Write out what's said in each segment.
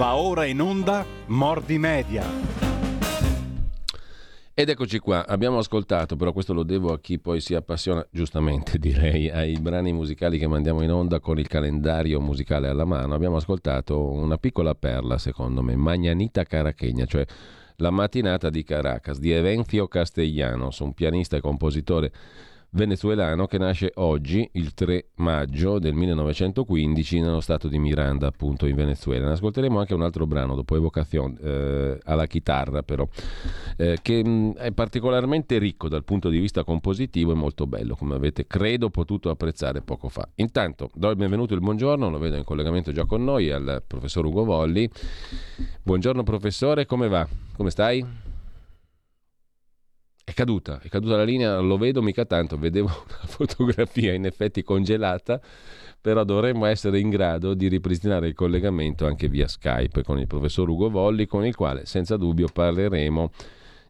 Va ora in onda Mordi Media. Ed eccoci qua, abbiamo ascoltato, però questo lo devo a chi poi si appassiona, giustamente direi, ai brani musicali che mandiamo in onda con il calendario musicale alla mano. Abbiamo ascoltato una piccola perla, secondo me, Magnanita Carachegna, cioè la mattinata di Caracas, di Evencio Castellanos, un pianista e compositore venezuelano che nasce oggi, il 3 maggio del 1915, nello stato di Miranda, appunto in Venezuela. Ne ascolteremo anche un altro brano dopo Evocazione, eh, alla chitarra però, eh, che mh, mm, è particolarmente ricco dal punto di vista compositivo e molto bello, come avete credo potuto apprezzare poco fa. Intanto do il benvenuto e il buongiorno, lo vedo in collegamento già con noi, al professor Ugo Volli. Buongiorno professore, come va? Come stai? È caduta, è caduta la linea, lo vedo mica tanto, vedevo una fotografia in effetti congelata, però dovremmo essere in grado di ripristinare il collegamento anche via Skype con il professor Ugo Volli, con il quale senza dubbio parleremo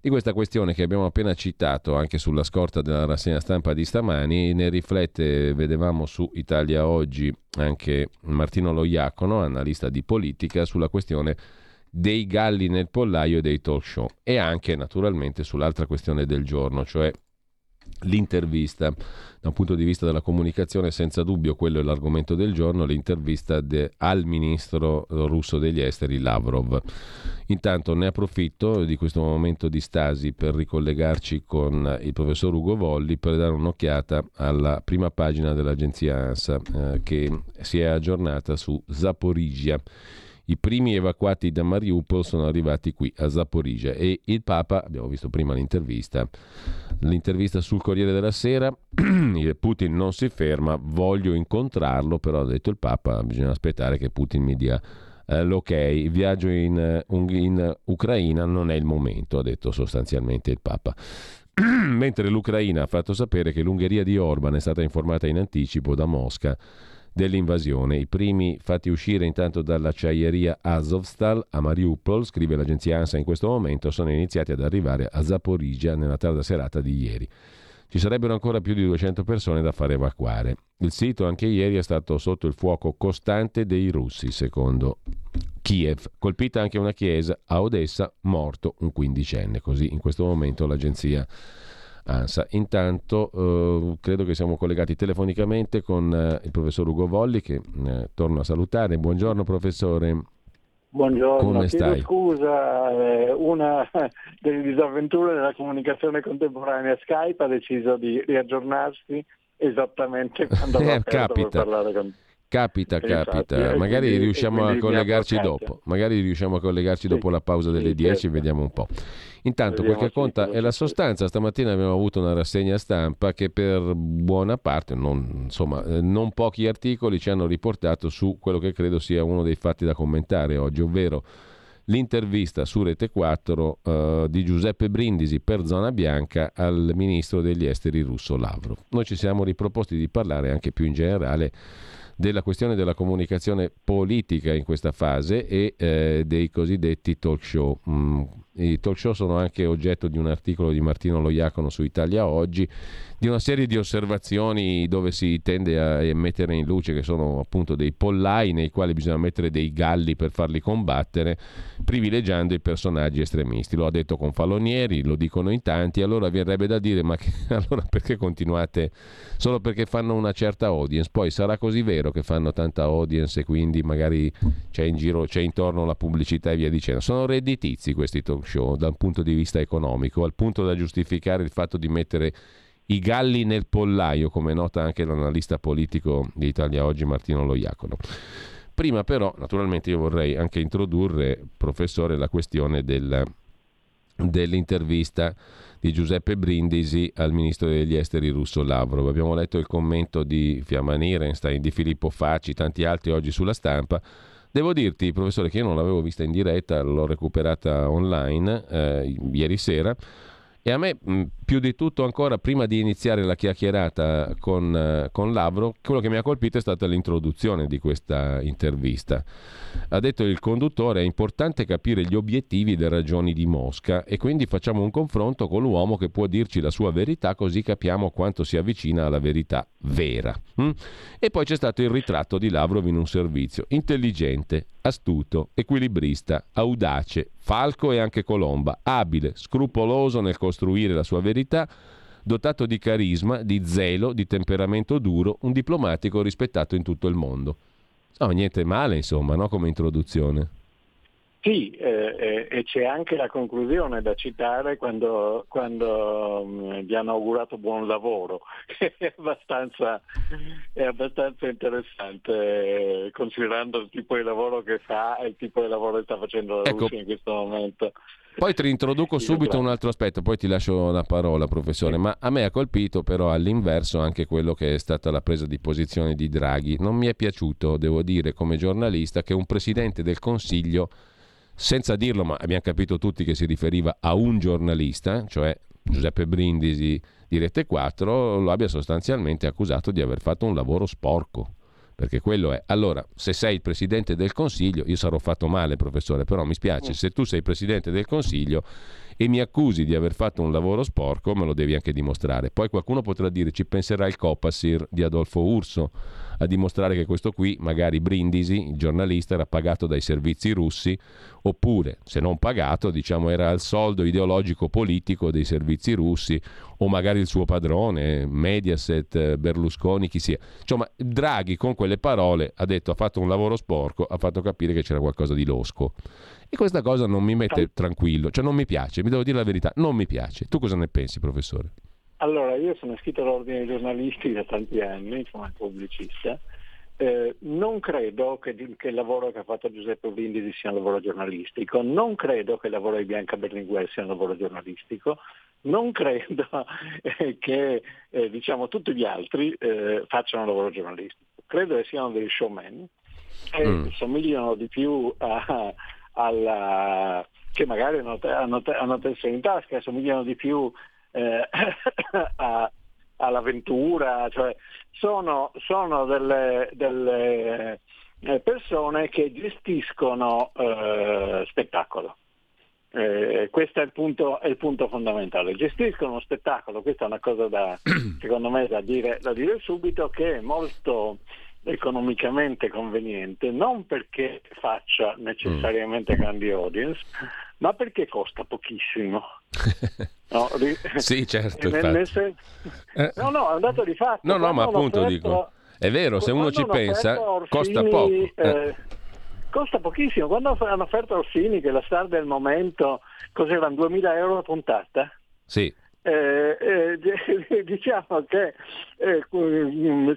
di questa questione che abbiamo appena citato anche sulla scorta della rassegna stampa di stamani. Ne riflette, vedevamo su Italia Oggi anche Martino Loiacono, analista di politica, sulla questione dei galli nel pollaio e dei talk show. E anche naturalmente sull'altra questione del giorno, cioè l'intervista. Da un punto di vista della comunicazione, senza dubbio quello è l'argomento del giorno, l'intervista de, al ministro russo degli esteri Lavrov. Intanto ne approfitto di questo momento di stasi per ricollegarci con il professor Ugo Volli per dare un'occhiata alla prima pagina dell'agenzia ANSA eh, che si è aggiornata su Zaporizia i primi evacuati da Mariupol sono arrivati qui a Zaporizia e il Papa, abbiamo visto prima l'intervista, l'intervista sul Corriere della Sera, Putin non si ferma, voglio incontrarlo, però ha detto il Papa, bisogna aspettare che Putin mi dia eh, l'ok, il viaggio in, in Ucraina non è il momento, ha detto sostanzialmente il Papa. Mentre l'Ucraina ha fatto sapere che l'Ungheria di Orban è stata informata in anticipo da Mosca dell'invasione. I primi fatti uscire intanto dall'acciaieria Azovstal a Mariupol, scrive l'agenzia ANSA in questo momento, sono iniziati ad arrivare a Zaporizia nella tarda serata di ieri. Ci sarebbero ancora più di 200 persone da far evacuare. Il sito anche ieri è stato sotto il fuoco costante dei russi, secondo Kiev. Colpita anche una chiesa a Odessa, morto un quindicenne. Così in questo momento l'agenzia ANSA. Intanto eh, credo che siamo collegati telefonicamente con eh, il professor Ugo Volli che eh, torno a salutare. Buongiorno professore. Buongiorno, Come stai? scusa, eh, una delle disavventure della comunicazione contemporanea Skype ha deciso di riaggiornarsi esattamente quando eh, capita. parlare con te. Capita, capita. Infatti, magari riusciamo a collegarci dopo. Magari riusciamo a collegarci sì, dopo la pausa delle sì, 10 certo. vediamo un po'. Intanto, quel che conta è la sostanza. Stamattina abbiamo avuto una rassegna stampa che per buona parte, non, insomma, eh, non pochi articoli ci hanno riportato su quello che credo sia uno dei fatti da commentare oggi, ovvero l'intervista su Rete 4 uh, di Giuseppe Brindisi per Zona Bianca al ministro degli esteri russo Lavrov. Noi ci siamo riproposti di parlare anche più in generale della questione della comunicazione politica in questa fase e eh, dei cosiddetti talk show. Mm, I talk show sono anche oggetto di un articolo di Martino Loiacono su Italia Oggi, di una serie di osservazioni dove si tende a mettere in luce che sono appunto dei pollai nei quali bisogna mettere dei galli per farli combattere, privilegiando i personaggi estremisti. Lo ha detto con Falonieri, lo dicono in tanti, allora verrebbe da dire ma che, allora perché continuate solo perché fanno una certa audience? Poi sarà così vero vero che fanno tanta audience e quindi magari c'è in giro, c'è intorno la pubblicità e via dicendo. Sono redditizi questi talk show dal punto di vista economico, al punto da giustificare il fatto di mettere i galli nel pollaio, come nota anche l'analista politico di Italia Oggi Martino Loiacono. Prima però, naturalmente, io vorrei anche introdurre, professore, la questione del, dell'intervista di Giuseppe Brindisi al ministro degli esteri russo Lavrov. Abbiamo letto il commento di Fiamma Nierenstein, di Filippo Facci, tanti altri oggi sulla stampa. Devo dirti, professore, che io non l'avevo vista in diretta, l'ho recuperata online eh, ieri sera E a me, più di tutto ancora, prima di iniziare la chiacchierata con, eh, con Lavro, quello che mi ha colpito è stata l'introduzione di questa intervista. Ha detto il conduttore, è importante capire gli obiettivi e le ragioni di Mosca e quindi facciamo un confronto con l'uomo che può dirci la sua verità così capiamo quanto si avvicina alla verità vera. Mm? E poi c'è stato il ritratto di Lavrov in un servizio, intelligente, astuto, equilibrista, audace, falco e anche colomba, abile, scrupoloso nel costruire la sua verità, dotato di carisma, di zelo, di temperamento duro, un diplomatico rispettato in tutto il mondo. No, niente male, insomma, no? come introduzione. Sì, eh, e c'è anche la conclusione da citare quando, quando um, vi hanno augurato buon lavoro, che è abbastanza, è abbastanza interessante eh, considerando il tipo di lavoro che fa e il tipo di lavoro che sta facendo la ecco. Russia in questo momento. Poi ti introduco subito un altro aspetto, poi ti lascio la parola, professore. Ma a me ha colpito però all'inverso anche quello che è stata la presa di posizione di Draghi. Non mi è piaciuto, devo dire, come giornalista, che un presidente del Consiglio senza dirlo, ma abbiamo capito tutti che si riferiva a un giornalista, cioè Giuseppe Brindisi di Rete 4, lo abbia sostanzialmente accusato di aver fatto un lavoro sporco. Perché quello è. Allora, se sei il presidente del Consiglio, io sarò fatto male, professore, però mi spiace, mm. se tu sei presidente del Consiglio e mi accusi di aver fatto un lavoro sporco, me lo devi anche dimostrare. Poi qualcuno potrà dire ci penserà il Copasir di Adolfo Urso a dimostrare che questo qui, magari Brindisi, il giornalista, era pagato dai servizi russi, oppure, se non pagato, diciamo era al soldo ideologico politico dei servizi russi, o magari il suo padrone, Mediaset, Berlusconi, chi sia. Insomma, Draghi con quelle parole ha detto ha fatto un lavoro sporco, ha fatto capire che c'era qualcosa di losco. E questa cosa non mi mette tranquillo, cioè non mi piace, mi devo dire la verità, non mi piace. Tu cosa ne pensi, professore? Allora, io sono iscritto all'ordine dei giornalisti da tanti anni, come pubblicista. Eh, non credo che, che, il lavoro che ha fatto Giuseppe Brindisi sia un lavoro giornalistico, non credo che il lavoro di Bianca Berlinguer sia un lavoro giornalistico, non credo eh, che eh, diciamo, tutti gli altri eh, facciano un lavoro giornalistico. Credo che siano degli showman che mm. somigliano di più a, alla, che magari hanno, hanno, hanno tessere in tasca e somigliano di più eh, a, all'avventura, cioè sono, sono delle, delle, eh, persone che gestiscono eh, spettacolo. Eh, questo è il, punto, è il, punto, fondamentale. Gestiscono uno spettacolo, questa è una cosa da, secondo me da dire, da dire subito, che è molto, economicamente conveniente, non perché faccia necessariamente mm. grandi audience, ma perché costa pochissimo. No, ri... sì, certo. Nel, sen... eh. No, no, è un dato di fatto. No, no, ma appunto offerto... dico, è vero, se uno ci pensa, Orsini, costa poco. Eh. Eh, costa pochissimo. Quando hanno offerto Orsini, che è la star del momento, cos'erano 2000 euro a puntata? Sì. Eh, eh, diciamo che eh,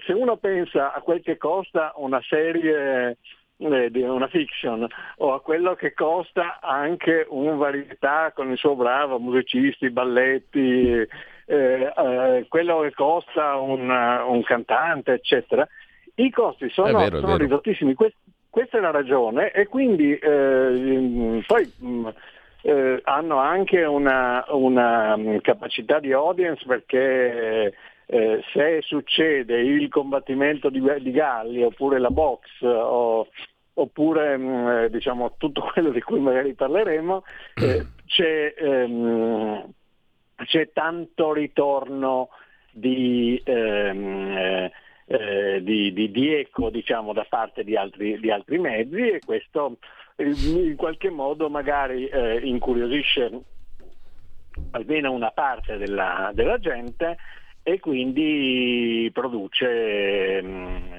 se uno pensa a quel che costa una serie eh, di una fiction o a quello che costa anche un varietà con il suo bravo musicisti, balletti, eh, eh, quello che costa un, un, cantante, eccetera, i costi sono, vero, sono ridottissimi. Quest, questa è la ragione e quindi poi mh, eh, hanno anche una, una, mm, capacità di audience perché eh, se succede il combattimento di, di, galli oppure la box o, oppure mh, mm, eh, diciamo, tutto quello di cui magari parleremo, eh, c'è, ehm, c'è, tanto ritorno di, ehm, eh, eh, di, di, di eco diciamo, da parte di altri, di altri mezzi e questo in qualche modo magari eh, incuriosisce almeno una parte della, della gente e quindi produce, mm,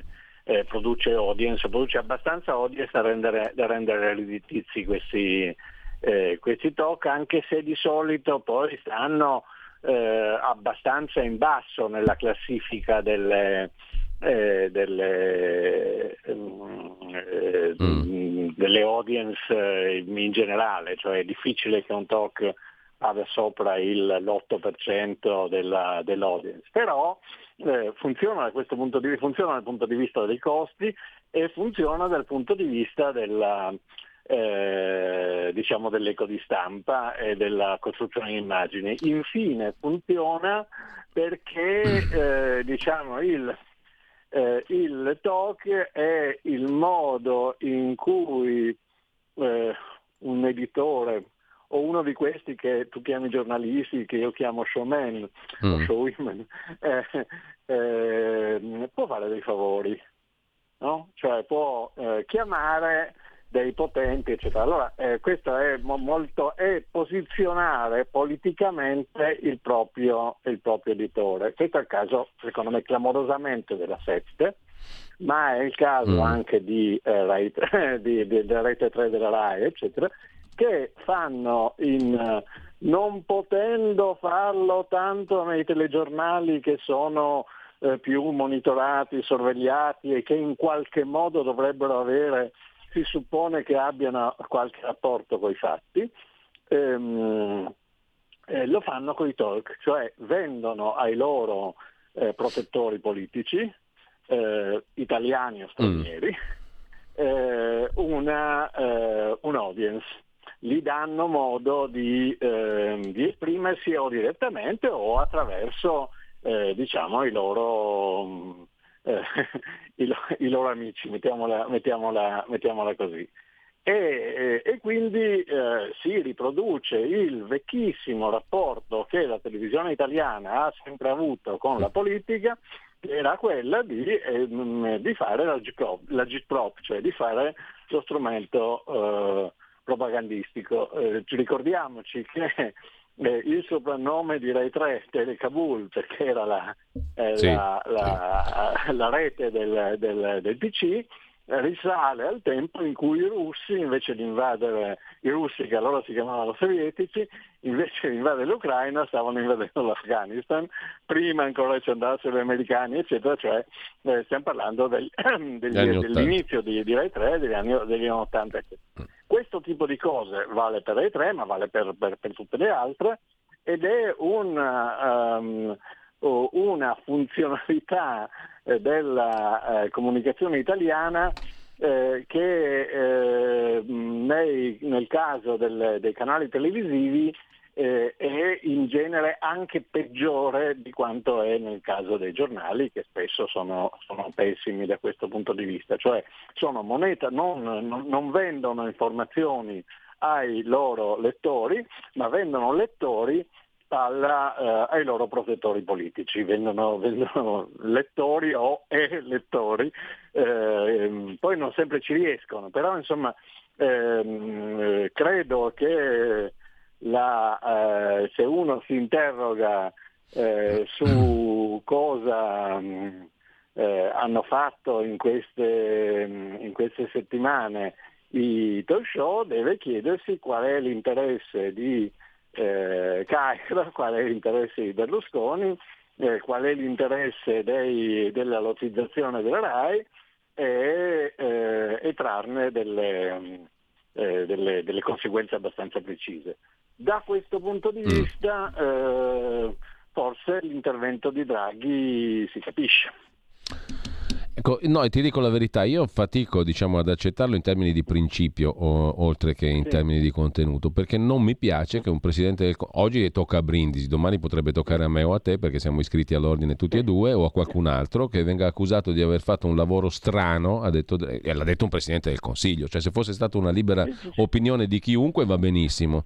eh, produce, audience, produce abbastanza audience da rendere, da rendere redditizi questi, eh, questi talk, anche se di solito poi stanno eh, abbastanza in basso nella classifica delle, eh, delle, eh, mm. Delle, audience eh, in generale, cioè è difficile che un talk abbia sopra il, l'8% della, dell'audience, però eh, funziona, da questo punto di, funziona dal punto di vista dei costi e funziona dal punto di vista della, eh, diciamo dell'eco di stampa e della costruzione di immagini. Infine funziona perché eh, diciamo, il, eh, il talk è il modo in cui eh, un editore o uno di questi che tu chiami giornalisti, che io chiamo showman mm. o showwomen, eh, eh, può fare dei favori, no? cioè può eh, chiamare dei potenti, eccetera. Allora, eh, questo è molto, è posizionare politicamente il proprio, il proprio editore. Questo è il caso, secondo me, clamorosamente della Sette, ma è il caso mm. anche di, eh, Rete, di, di, della rete 3 della RAI, eccetera, che fanno in, non potendo farlo tanto nei telegiornali che sono eh, più monitorati, sorvegliati e che in qualche modo dovrebbero avere, si suppone che abbiano qualche rapporto con i fatti, ehm, eh, lo fanno con i talk, cioè vendono ai loro eh, protettori politici, eh, italiani o stranieri, mm. eh, una, eh, un audience gli danno modo di, eh, di esprimersi o direttamente o attraverso eh, diciamo, i, loro, eh, i, i, loro, amici, mettiamola, mettiamola, mettiamola così. E, e, quindi eh, si riproduce il vecchissimo rapporto che la televisione italiana ha sempre avuto con la politica, che era quella di, eh, di fare la G-Prop, cioè di fare lo strumento eh, propagandistico. Eh, ricordiamoci che eh, il soprannome di Rai 3 Tele Kabul, perché era la, eh, sì, la, sì. la, rete del, del, del PC, risale al tempo in cui i russi, invece di invadere i russi che allora si chiamavano sovietici, invece di invadere l'Ucraina stavano invadendo l'Afghanistan, prima ancora ci andassero gli americani, eccetera, cioè eh, stiamo parlando del, degli, dell'inizio di, di Rai 3 degli anni, degli anni 80. Eccetera. Questo tipo di cose vale per Rai 3, ma vale per, per, per tutte le altre ed è un, um, una funzionalità eh, della eh, comunicazione italiana eh, che nel caso dei canali televisivi è in genere anche peggiore di quanto è nel caso dei giornali che spesso sono, sono pessimi da questo punto di vista, cioè sono moneta, non, non, non vendono informazioni ai loro lettori, ma vendono lettori alla, eh, ai loro protettori politici, vendono, vendono lettori o e lettori, eh, poi non sempre ci riescono, però insomma ehm, credo che la, eh, se uno si interroga eh, su cosa mh, eh, hanno fatto in queste, mh, in queste settimane i talk show, deve chiedersi qual è l'interesse di eh, Cairo, qual è l'interesse di Berlusconi, eh, qual è l'interesse dei, della lottizzazione della RAI e, eh, e trarne delle, eh, delle, delle, conseguenze abbastanza precise. Da questo punto di mm. vista eh, forse l'intervento di Draghi si capisce. Ecco, no, ti dico la verità, io fatico diciamo, ad accettarlo in termini di principio o, oltre che in sì. termini di contenuto, perché non mi piace che un presidente del oggi tocca a Brindisi, domani potrebbe toccare a me o a te perché siamo iscritti all'ordine tutti e due o a qualcun altro che venga accusato di aver fatto un lavoro strano, ha detto, e l'ha detto un presidente del Consiglio, cioè se fosse stata una libera opinione di chiunque va benissimo.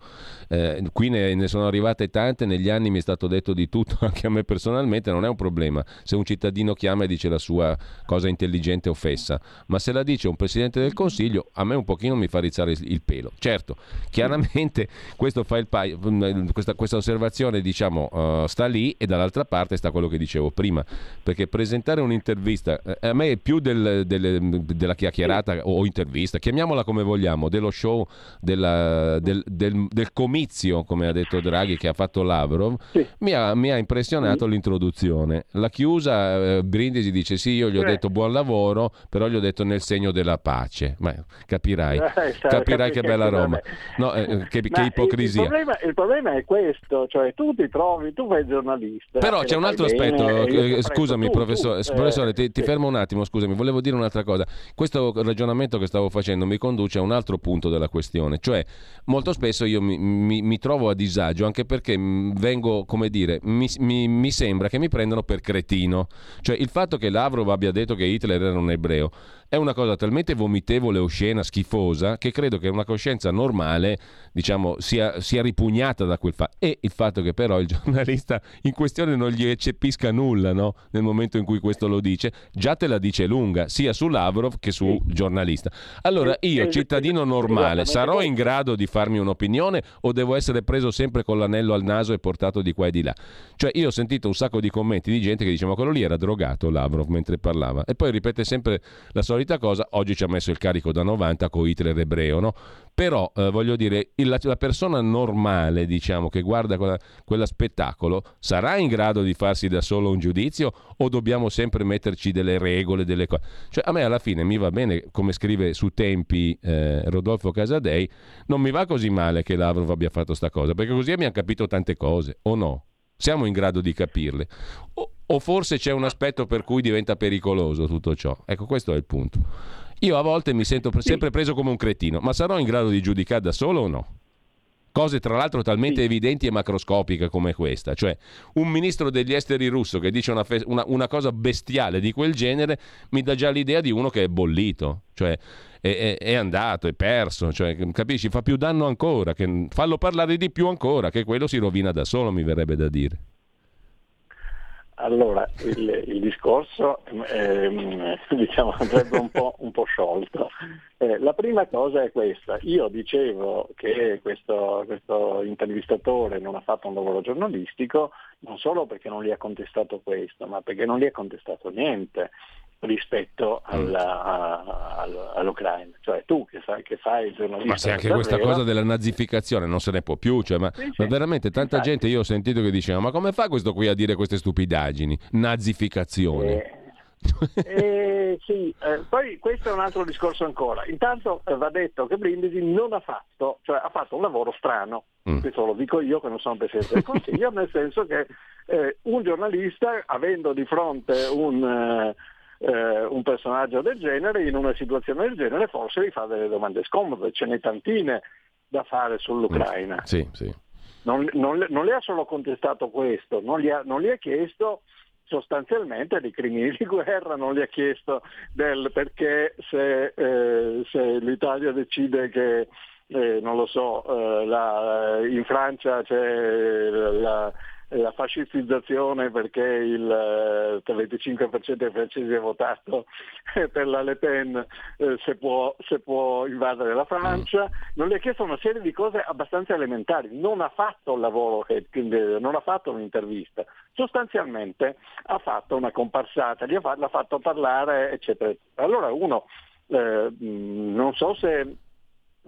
Eh, qui ne, ne sono arrivate tante, negli anni mi è stato detto di tutto, anche a me personalmente, non è un problema se un cittadino chiama e dice la sua cosa cosa intelligente o fessa, ma se la dice un Presidente del Consiglio, a me un pochino mi fa rizzare il pelo. Certo, chiaramente questo fa il paio, mm, questa, questa osservazione diciamo, uh, sta lì e dall'altra parte sta quello che dicevo prima, perché presentare un'intervista, eh, a me è più del, del, della chiacchierata o intervista, chiamiamola come vogliamo, dello show, della, del, del, comizio, come ha detto Draghi, che ha fatto Lavrov, mi, ha, mi, ha, impressionato sì. l'introduzione. La chiusa, eh, Brindisi dice sì, io gli ho detto detto buon lavoro, però gli ho detto nel segno della pace. Ma capirai, eh, capirai che bella Roma. No, eh, che, che ipocrisia. Il, problema, il, problema, è questo, cioè tu ti trovi, tu fai giornalista. Però c'è un altro aspetto, eh, scusami tu, professore, tu, professore ti, ti, fermo un attimo, scusami, volevo dire un'altra cosa. Questo ragionamento che stavo facendo mi conduce a un altro punto della questione, cioè molto spesso io mi, mi, mi trovo a disagio anche perché vengo, come dire, mi, mi sembra che mi prendano per cretino. Cioè il fatto che Lavrov abbia detto che Hitler era un ebreo è una cosa talmente vomitevole, oscena, schifosa, che credo che una coscienza normale diciamo, sia, sia ripugnata da quel fatto. E il fatto che però il giornalista in questione non gli eccepisca nulla no? nel momento in cui questo lo dice, già te la dice lunga, sia su Lavrov che sul giornalista. Allora io, cittadino normale, sarò in grado di farmi un'opinione o devo essere preso sempre con l'anello al naso e portato di qua e di là? Cioè io ho sentito un sacco di commenti di gente che diceva quello lì era drogato Lavrov mentre parlava e poi ripete sempre la solita solita cosa, oggi ci ha messo il carico da 90 con Hitler ebreo, no? Però eh, voglio dire, il, la persona normale, diciamo, che guarda quella, quella spettacolo, sarà in grado di farsi da solo un giudizio o dobbiamo sempre metterci delle regole, delle cose? Cioè a me alla fine mi va bene, come scrive su Tempi eh, Rodolfo Casadei, non mi va così male che Lavrov abbia fatto sta cosa, perché così abbiamo capito tante cose, o no? Siamo in grado di capirle. O, o forse c'è un aspetto per cui diventa pericoloso tutto ciò? Ecco, questo è il punto. Io a volte mi sento sempre preso come un cretino, ma sarò in grado di giudicare da solo o no? Cose tra l'altro talmente evidenti e macroscopiche come questa, cioè un ministro degli esteri russo che dice una, fe- una, una, cosa bestiale di quel genere mi dà già l'idea di uno che è bollito, cioè è, è, andato, è perso, cioè, capisci? Fa più danno ancora, che, fallo parlare di più ancora, che quello si rovina da solo, mi verrebbe da dire. Allora, il, il discorso eh, diciamo, andrebbe un po', un po sciolto. Eh, la prima cosa è questa, io dicevo che questo, questo, intervistatore non ha fatto un lavoro giornalistico non solo perché non gli ha contestato questo, ma perché non gli ha contestato niente rispetto mm. alla, a, a, all'Ucraina. Cioè tu che, sai, che fai il giornalista... Ma se anche questa cosa della nazificazione non se ne può più, cioè, ma, sì, ma, veramente tanta infatti. gente io ho sentito che diceva ma come fa questo qui a dire queste stupidaggini? Nazificazione. Eh, eh, sì, eh, poi questo è un altro discorso ancora. Intanto eh, va detto che Brindisi non ha fatto, cioè ha fatto un lavoro strano, mm. questo lo dico io che non sono Presidente del Consiglio, nel senso che eh, un giornalista avendo di fronte un eh, un personaggio del genere, in una situazione del genere forse gli fa delle domande scomode, ce n'è tantine da fare sull'Ucraina. Mm, sì, sì. Non, non, non, le ha solo contestato questo, non gli ha, non gli ha chiesto sostanzialmente dei crimini di guerra, non gli ha chiesto del perché se, eh, se l'Italia decide che, eh, non lo so, eh, la, in Francia c'è la, la fascistizzazione perché il 25% eh, dei francesi ha votato per la Le Pen eh, se, può, se, può, invadere la Francia, non le ha chiesto una serie di cose abbastanza elementari, non ha fatto un lavoro, non ha fatto un'intervista, sostanzialmente ha fatto una comparsata, l'ha fatto parlare, eccetera. Allora uno, eh, non so se...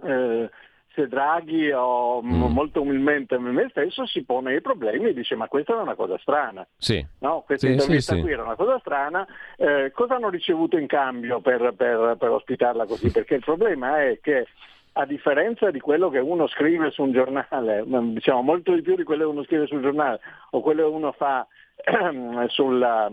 Eh, se Draghi o mm. molto umilmente me stesso si pone i problemi e dice ma questa è una cosa strana. Sì. No, questa sì, intervista sì, qui era una cosa strana, eh, cosa hanno ricevuto in cambio per, per, per ospitarla così? Perché il problema è che a differenza di quello che uno scrive su un giornale, diciamo molto di più di quello che uno scrive sul giornale o quello che uno fa sulla,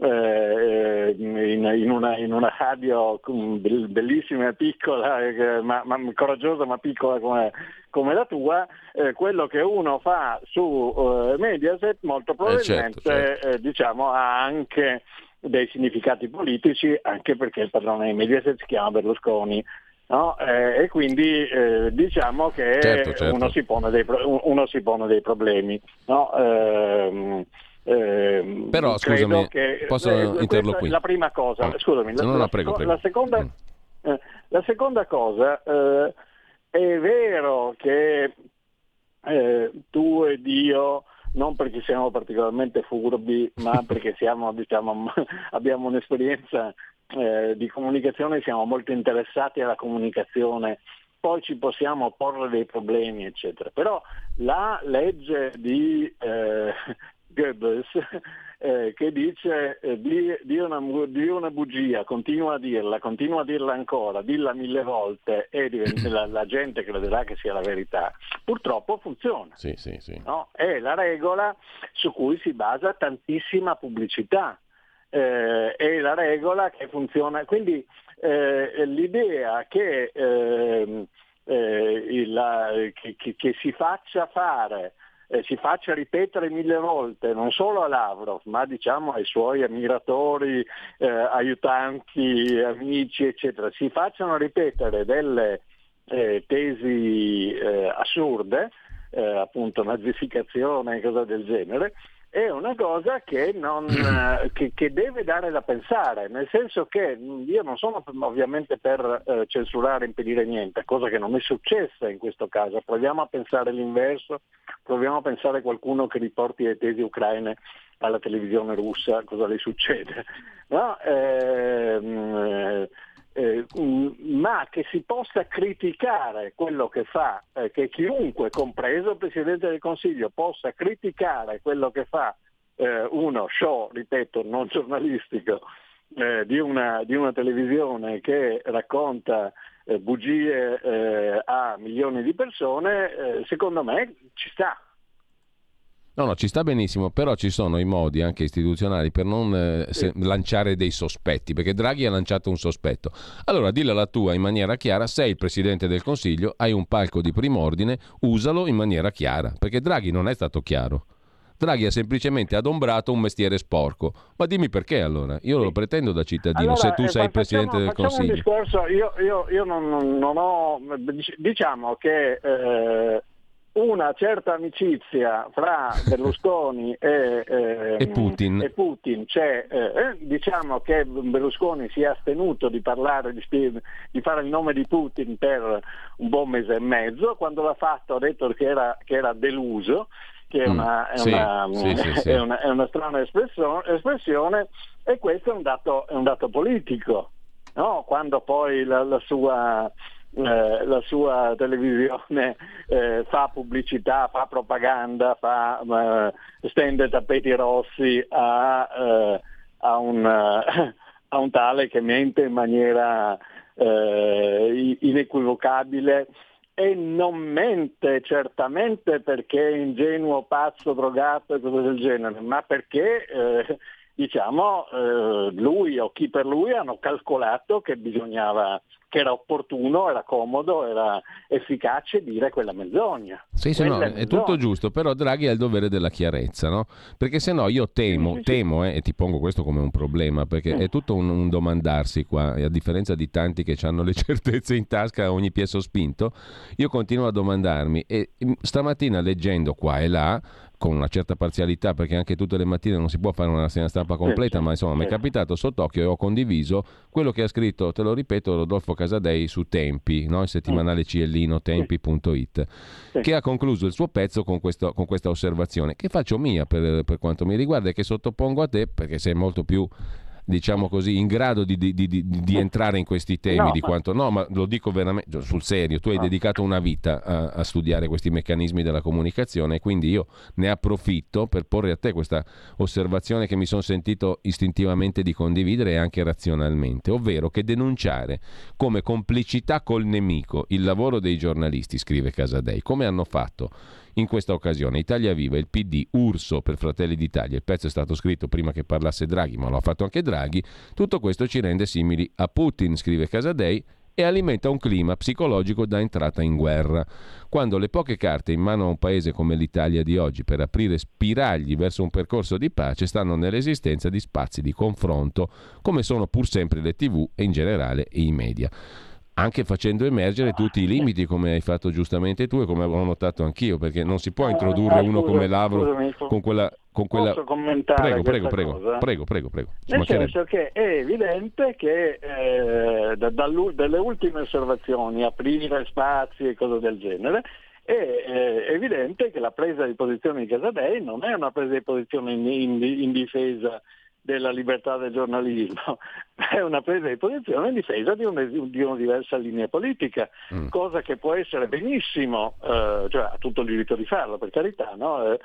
eh, in, in, una, in, una, radio bellissima e piccola, eh, ma, ma, coraggiosa ma piccola come, come la tua, eh, quello che uno fa su eh, Mediaset molto probabilmente certo, certo. Eh, diciamo, ha anche dei significati politici, anche perché il padrone di Mediaset si chiama Berlusconi. No? Eh, e quindi eh, diciamo che certo, certo. Uno, si dei, uno, si pone dei, problemi. No? Eh, eh, Però scusami, che, posso eh, interloquire? La prima cosa, ah, scusami, la, no, la, prego, prego. la, seconda, mm. eh, la seconda cosa, eh, è vero che eh, tu ed io non perché siamo particolarmente furbi, ma perché siamo, diciamo, abbiamo un'esperienza eh, di comunicazione, siamo molto interessati alla comunicazione, poi ci possiamo porre dei problemi, eccetera. Però la legge di, eh, Goebbels eh, che dice eh, di, di, una, di, una, bugia, continua a dirla, continua a dirla ancora, dilla mille volte e la, la, gente crederà che sia la verità, purtroppo funziona. Sì, sì, sì. No? È la regola su cui si basa tantissima pubblicità. Eh, è la regola che funziona. Quindi eh, l'idea che, ehm, eh, la, che, che, che si faccia fare eh, si faccia ripetere mille volte, non solo a Lavrov, ma diciamo ai suoi ammiratori, eh, aiutanti, amici, eccetera, si facciano ripetere delle eh, tesi eh, assurde, eh, appunto nazificazione e cose del genere, è una cosa che, non, eh, che, che, deve dare da pensare, nel senso che io non sono ovviamente per eh, censurare impedire niente, cosa che non è successa in questo caso. Proviamo a pensare l'inverso, proviamo a pensare a qualcuno che riporti le tesi ucraine alla televisione russa, cosa le succede. No? Eh, eh, ma che si possa criticare quello che fa, eh, che chiunque, compreso il Presidente del Consiglio, possa criticare quello che fa eh, uno show, ripeto, non giornalistico, eh, di una, di, una, televisione che racconta eh, bugie eh, a milioni di persone, secondo me ci sta. No, no, ci sta benissimo, però ci sono i modi anche istituzionali per non eh, se, lanciare dei sospetti, perché Draghi ha lanciato un sospetto. Allora, dilla la tua in maniera chiara, sei il Presidente del Consiglio, hai un palco di prim'ordine, usalo in maniera chiara, perché Draghi non è stato chiaro. Draghi ha semplicemente adombrato un mestiere sporco. Ma dimmi perché allora? Io lo pretendo da cittadino, allora, se tu eh, sei facciamo, Presidente del Consiglio. Un discorso, io, io, io non, non, ho, diciamo che eh, una certa amicizia fra Berlusconi e, eh, e Putin, e Putin cioè, eh, diciamo che Berlusconi si è astenuto di parlare, di, di, fare il nome di Putin per un buon mese e mezzo, quando l'ha fatto ha detto che era, che era deluso, che è una, è, è, è strana espressione, e questo è un dato, un dato politico, no? quando poi la, la sua eh, la sua televisione eh, fa pubblicità, fa propaganda, fa, eh, stende tappeti rossi a, eh, a, un, a, un, tale che mente in maniera eh, inequivocabile e non mente certamente perché è ingenuo, pazzo, drogato e cose del genere, ma perché eh, diciamo, lui o chi per lui hanno calcolato che bisognava che era opportuno, era comodo, era efficace dire quella menzogna. Sì, sì, no, è, tutto giusto, però Draghi ha il dovere della chiarezza, no? Perché se no io temo, sì, sì, temo eh, e ti pongo questo come un problema, perché è tutto un, un, domandarsi qua, e a differenza di tanti che hanno le certezze in tasca a ogni piede sospinto, io continuo a domandarmi e mm, stamattina leggendo qua e là con una certa parzialità, perché anche tutte le mattine non si può fare una rassegna stampa completa, ma insomma mi è capitato sott'occhio e ho condiviso quello che ha scritto, te lo ripeto, Rodolfo Casadei su Tempi, no? il settimanale Ciellino, tempi.it, che ha concluso il suo pezzo con, questo, con questa osservazione, che faccio mia per, per quanto mi riguarda e che sottopongo a te, perché sei molto più diciamo così, in grado di, di, di, di entrare in questi temi no, di quanto no, ma lo dico veramente sul serio, tu hai no. dedicato una vita a, a, studiare questi meccanismi della comunicazione e quindi io ne approfitto per porre a te questa osservazione che mi sono sentito istintivamente di condividere e anche razionalmente, ovvero che denunciare come complicità col nemico il lavoro dei giornalisti, scrive Casadei, come hanno fatto in questa occasione. Italia Viva, il PD, Urso per Fratelli d'Italia. Il pezzo è stato scritto prima che parlasse Draghi, ma lo ha fatto anche Draghi. Tutto questo ci rende simili a Putin, scrive Casadei, e alimenta un clima psicologico da entrata in guerra. Quando le poche carte in mano a un paese come l'Italia di oggi per aprire spiragli verso un percorso di pace stanno nell'esistenza di spazi di confronto, come sono pur sempre le tv e in generale i media anche facendo emergere tutti i limiti come hai fatto giustamente tu e come avevo notato anch'io perché non si può eh, introdurre uno come Lavro con quella con quella... Posso commentare prego, prego, prego, prego, prego, prego. Nel senso che è evidente che eh, da, dalle ultime osservazioni, aprire spazi e cose del genere, è eh, evidente che la presa di posizione di Casadei non è una presa di posizione in, in, in difesa della libertà del giornalismo, è una presa di posizione in difesa di, un, di una diversa linea politica, mm. cosa che può essere benissimo, eh, cioè ha tutto il diritto di farlo per carità, no? eh,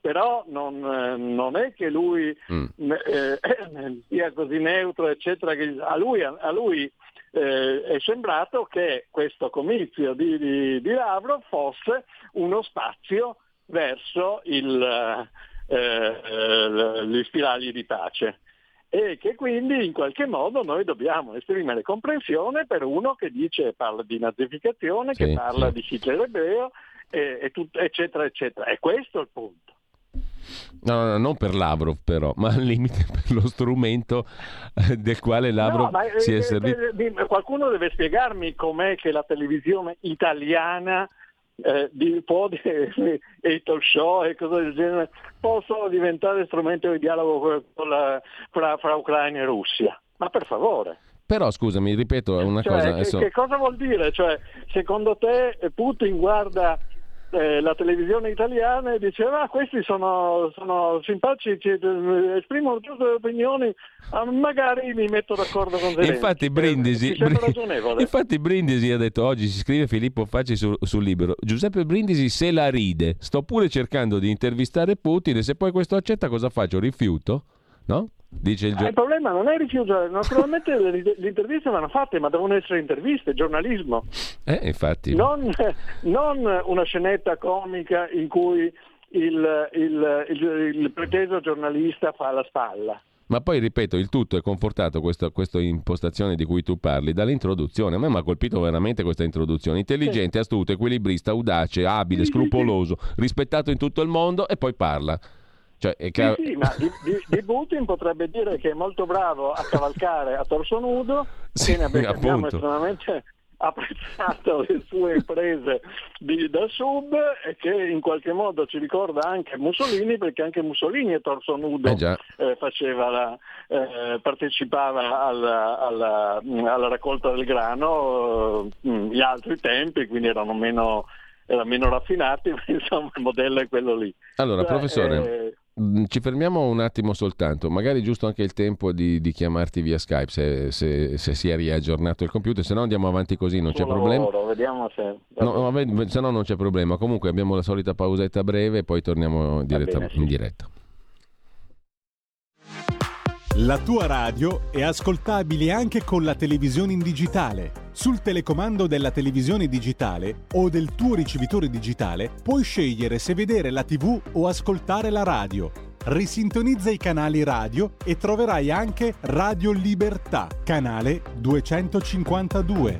però non, non è che lui mm. eh, sia così neutro, eccetera, che a lui, a lui eh, è sembrato che questo comizio di, di, di Lavrov fosse uno spazio verso il, eh, gli spiragli di pace e che quindi in qualche modo noi dobbiamo esprimere comprensione per uno che dice parla di nazificazione, sì, che parla sì. di Hitler ebreo, e, e tut, eccetera, eccetera. E questo è il punto. No, no, non per Lavrov però, ma al limite per lo strumento eh, del quale Lavrov no, si è eh, servito. Eh, qualcuno deve spiegarmi com'è che la televisione italiana eh, di, può, e i talk show e cose del genere possono diventare strumento di dialogo fra, fra Ucraina e Russia. Ma per favore. Però scusami, ripeto una cioè, cosa. Adesso... Che cosa vuol dire? Cioè, secondo te Putin guarda eh, la televisione italiana e diceva ah, questi sono, sono simpatici, esprimono tutte le opinioni, ah, magari mi metto d'accordo con te. Infatti Brindisi, Br- infatti Brindisi ha detto oggi si scrive Filippo Facci sul, sul libro, Giuseppe Brindisi se la ride, sto pure cercando di intervistare Putin e se poi questo accetta cosa faccio? Rifiuto? No? Dice il, gio- il problema non è rifiutare, naturalmente le, le, interviste vanno fatte, ma devono essere interviste, giornalismo. Eh, infatti. Non, non una scenetta comica in cui il, il, il, il, preteso giornalista fa la spalla. Ma poi ripeto, il tutto è confortato, questa, questa impostazione di cui tu parli, dall'introduzione. A me mi ha colpito veramente questa introduzione. Intelligente, astuto, equilibrista, audace, abile, scrupoloso, rispettato in tutto il mondo e poi parla. Cioè, ca- sì, sì, ma di, di, di, Putin potrebbe dire che è molto bravo a cavalcare a torso nudo, sì, abbiamo estremamente apprezzato le sue imprese di, da sub e che in qualche modo ci ricorda anche Mussolini perché anche Mussolini a torso nudo eh eh, la, eh, partecipava alla, alla, alla, raccolta del grano eh, gli altri tempi quindi erano meno, erano meno raffinati ma insomma il modello è quello lì. Allora cioè, professore eh, Mm, ci fermiamo un attimo soltanto, magari giusto anche il tempo di, di chiamarti via Skype se, se, se, si è riaggiornato il computer, se no andiamo avanti così, non c'è problema. vediamo se... No, no, se no non c'è problema, comunque abbiamo la solita pausetta breve e poi torniamo diretta, bene, sì. in diretta. La tua radio è ascoltabile anche con la televisione in digitale. Sul telecomando della televisione digitale o del tuo ricevitore digitale puoi scegliere se vedere la TV o ascoltare la radio. Risintonizza i canali radio e troverai anche Radio Libertà, canale 252.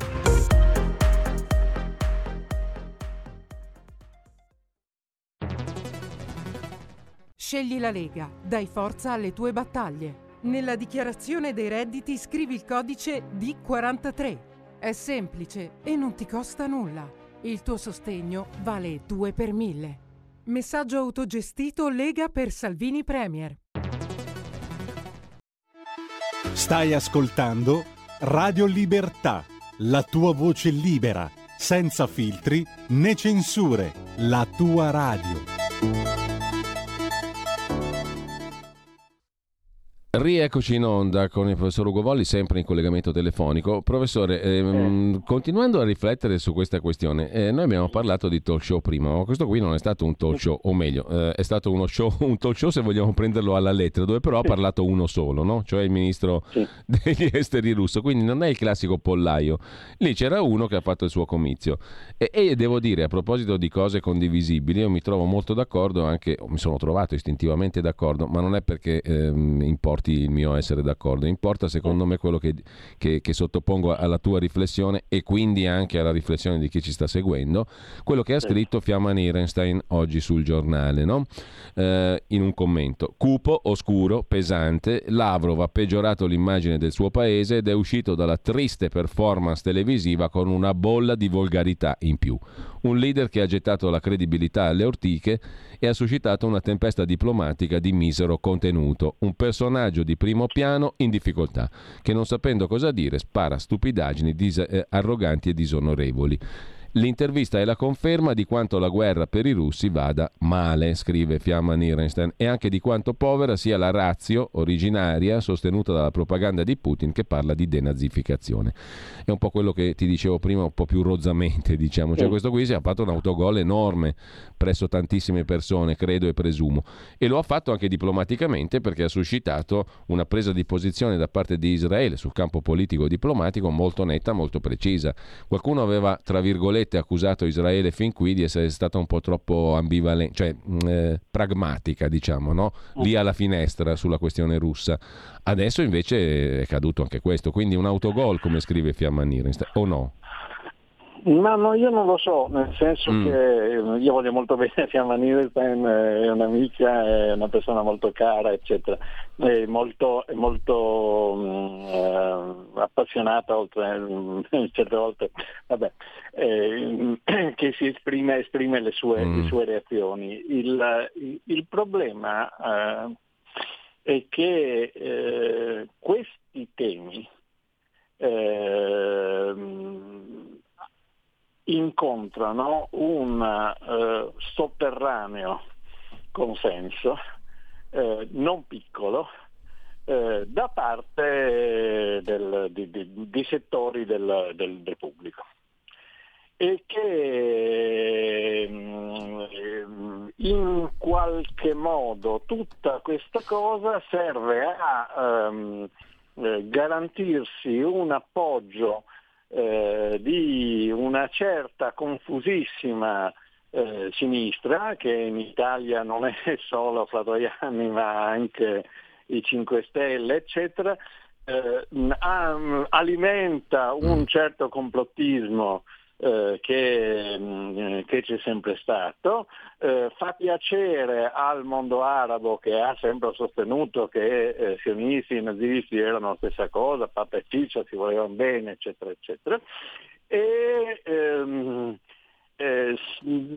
Scegli la Lega, dai forza alle tue battaglie. Nella dichiarazione dei redditi scrivi il codice D43. È semplice e non ti costa nulla. Il tuo sostegno vale 2 per 1000. Messaggio autogestito Lega per Salvini Premier. Stai ascoltando Radio Libertà, la tua voce libera, senza filtri né censure, la tua radio. Rieccoci in onda con il professor Ugo Volli, sempre in collegamento telefonico. Professore, ehm, eh. continuando a riflettere su questa questione, eh, noi abbiamo parlato di talk show prima, ma questo qui non è stato un talk show, o meglio, eh, è stato uno show, un talk show se vogliamo prenderlo alla lettera, dove però ha parlato uno solo, no? cioè il ministro sì. degli esteri russo, quindi non è il classico pollaio. Lì c'era uno che ha fatto il suo comizio. E, e devo dire, a proposito di cose condivisibili, io mi trovo molto d'accordo, anche mi sono trovato istintivamente d'accordo, ma non è perché ehm, importa importi il mio essere d'accordo, importa secondo me quello che, che, che, sottopongo alla tua riflessione e quindi anche alla riflessione di chi ci sta seguendo, quello che ha scritto Fiamma Nierenstein oggi sul giornale, no? eh, in un commento. Cupo, oscuro, pesante, Lavrov ha peggiorato l'immagine del suo paese ed è uscito dalla triste performance televisiva con una bolla di volgarità in più. Un leader che ha gettato la credibilità alle ortiche e ha suscitato una tempesta diplomatica di misero contenuto. Un personaggio di primo piano in difficoltà, che non sapendo cosa dire spara stupidaggini dis- eh, arroganti e disonorevoli. L'intervista è la conferma di quanto la guerra per i russi vada male, scrive Fiamma Nirenstein, e anche di quanto povera sia la razio originaria sostenuta dalla propaganda di Putin che parla di denazificazione. È un po' quello che ti dicevo prima, un po' più rozzamente, diciamo. Cioè, questo qui si è fatto un autogol enorme presso tantissime persone, credo e presumo. E lo ha fatto anche diplomaticamente perché ha suscitato una presa di posizione da parte di Israele sul campo politico e diplomatico molto netta, molto precisa. Qualcuno aveva, tra virgolette, accusato Israele fin qui di essere stata un po' troppo ambivalente, cioè mm, eh, pragmatica, diciamo, no? lì alla finestra sulla questione russa. Adesso invece è caduto anche questo, quindi un autogol, come scrive Fiamma Nirenstein, o no? Ma no, io non lo so, nel senso mm. che io voglio molto bene Fiamma Nielsen, è un'amica, è una persona molto cara, eccetera, è molto, è molto mm, eh, appassionata, oltre mm, certe volte, vabbè, eh, che si esprime, esprime le, sue, mm. le, sue, reazioni. Il, il problema eh, è che eh, questi temi eh, incontrano un eh, sotterraneo consenso eh, non piccolo eh, da parte del, di, di, di, settori del, del, del, pubblico. E che mm, in qualche modo tutta questa cosa serve a um, garantirsi un appoggio eh, di una certa confusissima eh, sinistra, che in Italia non è solo Fladoiani ma anche i 5 Stelle, eccetera, eh, alimenta un mm. certo complottismo eh, che, mm, che, c'è sempre stato, eh, fa piacere al mondo arabo che ha sempre sostenuto che eh, sionisti e nazisti erano la stessa cosa, Papa e Ciccia si volevano bene, eccetera, eccetera. E, ehm, eh,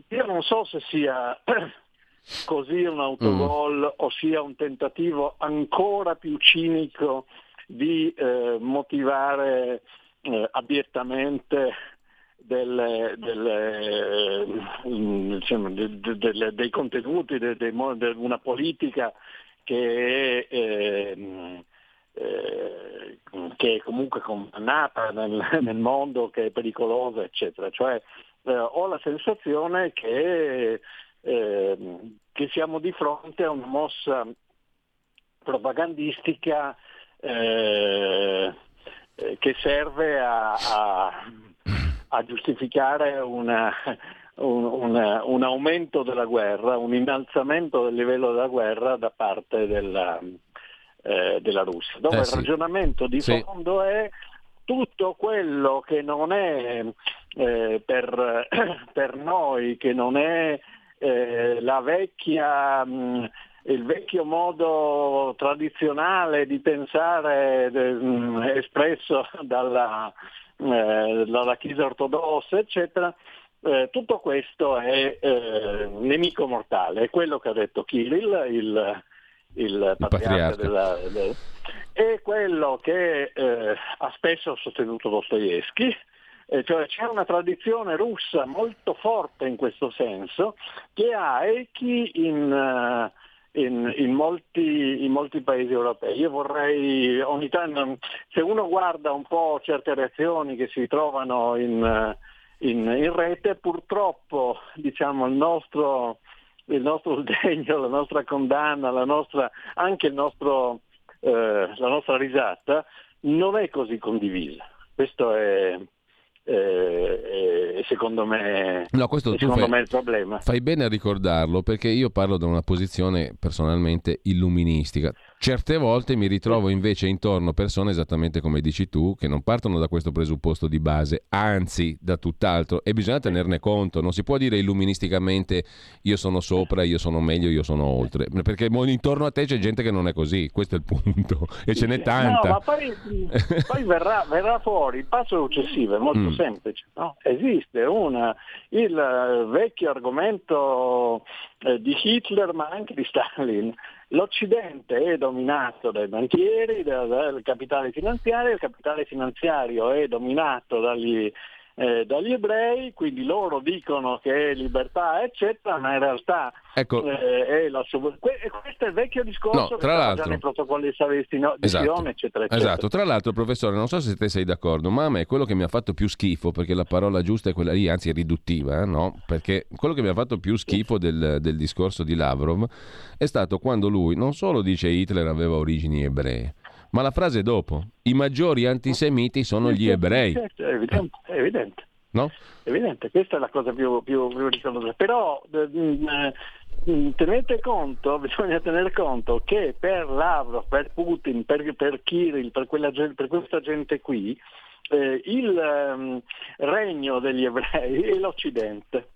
io non so se sia così un autogol mm. o sia un tentativo ancora più cinico di eh, motivare eh, abiettamente delle, delle, diciamo, de, de, dei contenuti, di una politica che è, eh, eh, che è comunque condannata nel, nel, mondo, che è pericolosa, eccetera. Cioè, eh, ho la sensazione che, ehm, che, siamo di fronte a una mossa propagandistica eh, eh, che serve a, a a giustificare una, un, un, un, aumento della guerra, un innalzamento del livello della guerra da parte della, eh, della Russia, dove eh sì. il ragionamento di sì. fondo è tutto quello che non è eh, per, per, noi, che non è eh, la vecchia... Mh, il vecchio modo tradizionale di pensare mh, espresso dalla, eh, dalla Chiesa ortodossa, eccetera, eh, tutto questo è eh, nemico mortale, è quello che ha detto Kirill, il, il patriarca, della, del, è quello che eh, ha spesso sostenuto Dostoevsky, eh, cioè c'è una tradizione russa molto forte in questo senso che ha echi in, uh, in, in, molti, in, molti, paesi europei. Io vorrei ogni tanto, se uno guarda un po' certe reazioni che si trovano in, in rete, purtroppo diciamo, il nostro, il nostro sdegno, la nostra condanna, la nostra, anche nostro, eh, la nostra risata non è così condivisa. Questo è, eh, secondo me, no, questo secondo fai, me il problema. Fai bene a ricordarlo perché io parlo da una posizione personalmente illuministica. Certe volte mi ritrovo invece intorno persone esattamente come dici tu, che non partono da questo presupposto di base, anzi da tutt'altro, e bisogna tenerne conto. Non si può dire illuministicamente io sono sopra, io sono meglio, io sono oltre, perché intorno a te c'è gente che non è così, questo è il punto, e ce n'è tanta. No, ma poi, poi verrà, verrà, fuori, il passo successivo è molto mm. semplice. No? Esiste una, il vecchio argomento eh, di Hitler, ma anche di Stalin L'Occidente è dominato dai banchieri, dal capitale finanziario, il capitale finanziario è dominato dagli, eh, dagli ebrei, quindi loro dicono che è libertà, eccetera, ma in realtà ecco. eh, è la sub... questo è il vecchio discorso no, tra l'altro... nei protocolli Savesti, no, di esatto. Sione, eccetera, eccetera. Esatto, tra l'altro professore, non so se te sei d'accordo, ma a me quello che mi ha fatto più schifo, perché la parola giusta è quella lì, anzi è riduttiva, eh, no? perché quello che mi ha fatto più schifo del, del discorso di Lavrov è stato quando lui non solo dice Hitler aveva origini ebree, ma la frase dopo, i maggiori antisemiti sono gli ebrei. È evidente, è evidente. No? È evidente, questa è la cosa più, più, più riconosciuta. Però eh, tenete conto, bisogna tenere conto che per Lavrov, per Putin, per, per Kirill, per, quella, per, questa gente qui, eh, il um, regno degli ebrei è l'Occidente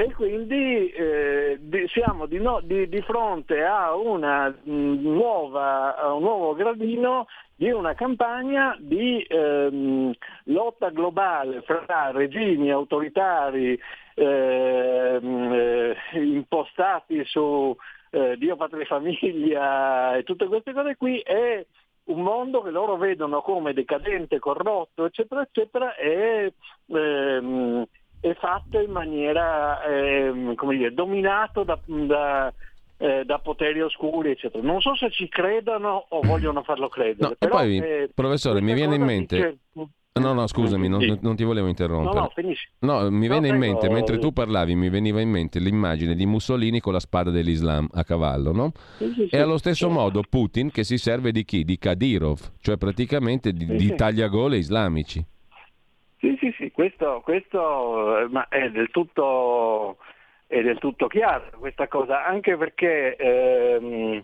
e quindi eh, di, siamo di, no, di, di, fronte a, una, mh, nuova, a, un nuovo gradino di una campagna di ehm, lotta globale fra regimi autoritari ehm, eh, impostati su eh, Dio, patria e famiglia e tutte queste cose qui e un mondo che loro vedono come decadente, corrotto, eccetera, eccetera, e ehm, è fatto in maniera, eh, come dire, dominato da, da, eh, da, poteri oscuri, eccetera. Non so se ci credono o vogliono farlo credere. No, però, poi, eh, professore, mi viene in mente... Dice... No, no, scusami, non, non, ti volevo interrompere. No, no, finisci. No, mi no, viene in mente, mentre tu parlavi, mi veniva in mente l'immagine di Mussolini con la spada dell'Islam a cavallo, no? Sì, sì, e allo stesso modo Putin che si serve di chi? Di Kadyrov, cioè praticamente di, di tagliagole islamici. Sì, sì, sì, questo, questo è, del tutto, è, del tutto, chiaro questa cosa, anche perché ehm,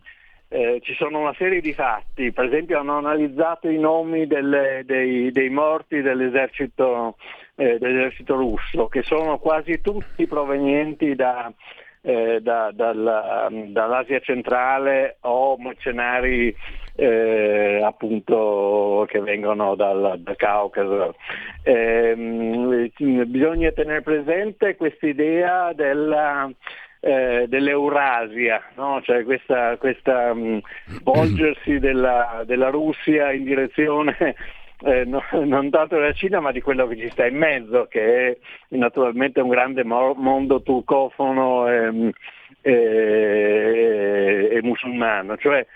eh, ci sono una serie di fatti, per esempio hanno analizzato i nomi delle, dei, dei, morti dell'esercito, eh, dell'esercito russo, che sono quasi tutti provenienti da, eh, da, dalla, dall'Asia centrale o mercenari eh, appunto che vengono dal, dal Caucaso. Eh, bisogna tenere presente questa idea della, eh, dell'Eurasia, no? cioè questa, questa um, volgersi della, della Russia in direzione eh, no, non tanto della Cina ma di quello che ci sta in mezzo, che è naturalmente un grande mo- mondo turcofono e, e, e musulmano. Cioè,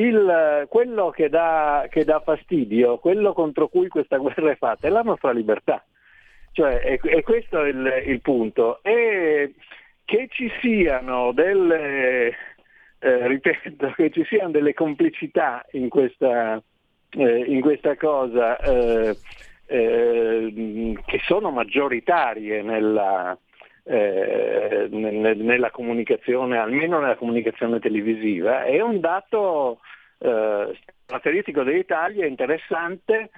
il, quello che dà, che dà, fastidio, quello contro cui questa guerra è fatta, è la nostra libertà. Cioè, è, è questo il, il, punto. E che ci siano delle, eh, ripeto, che ci siano delle complicità in questa, eh, in questa cosa eh, eh, che sono maggioritarie nella, eh, nella comunicazione, almeno nella comunicazione televisiva, è un dato eh, caratteristico dell'Italia interessante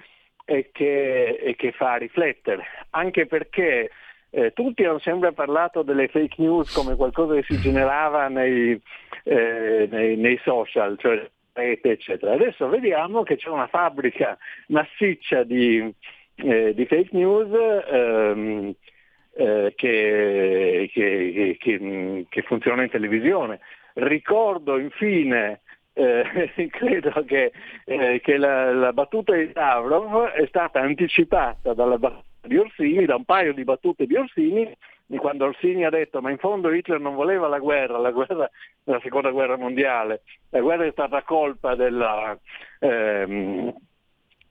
e che, e che, fa riflettere, anche perché eh, tutti hanno sempre parlato delle fake news come qualcosa che si generava nei, eh, nei, nei social, cioè rete, eccetera. Adesso vediamo che c'è una fabbrica massiccia di, eh, di fake news ehm, eh, che, che, che, che, funziona in televisione. Ricordo infine, eh, credo che, eh, la, la, battuta di Lavrov è stata anticipata dalla battuta di Orsini, da un paio di battute di Orsini, quando Orsini ha detto ma in fondo Hitler non voleva la guerra, la guerra della seconda guerra mondiale, la guerra è stata colpa della, ehm,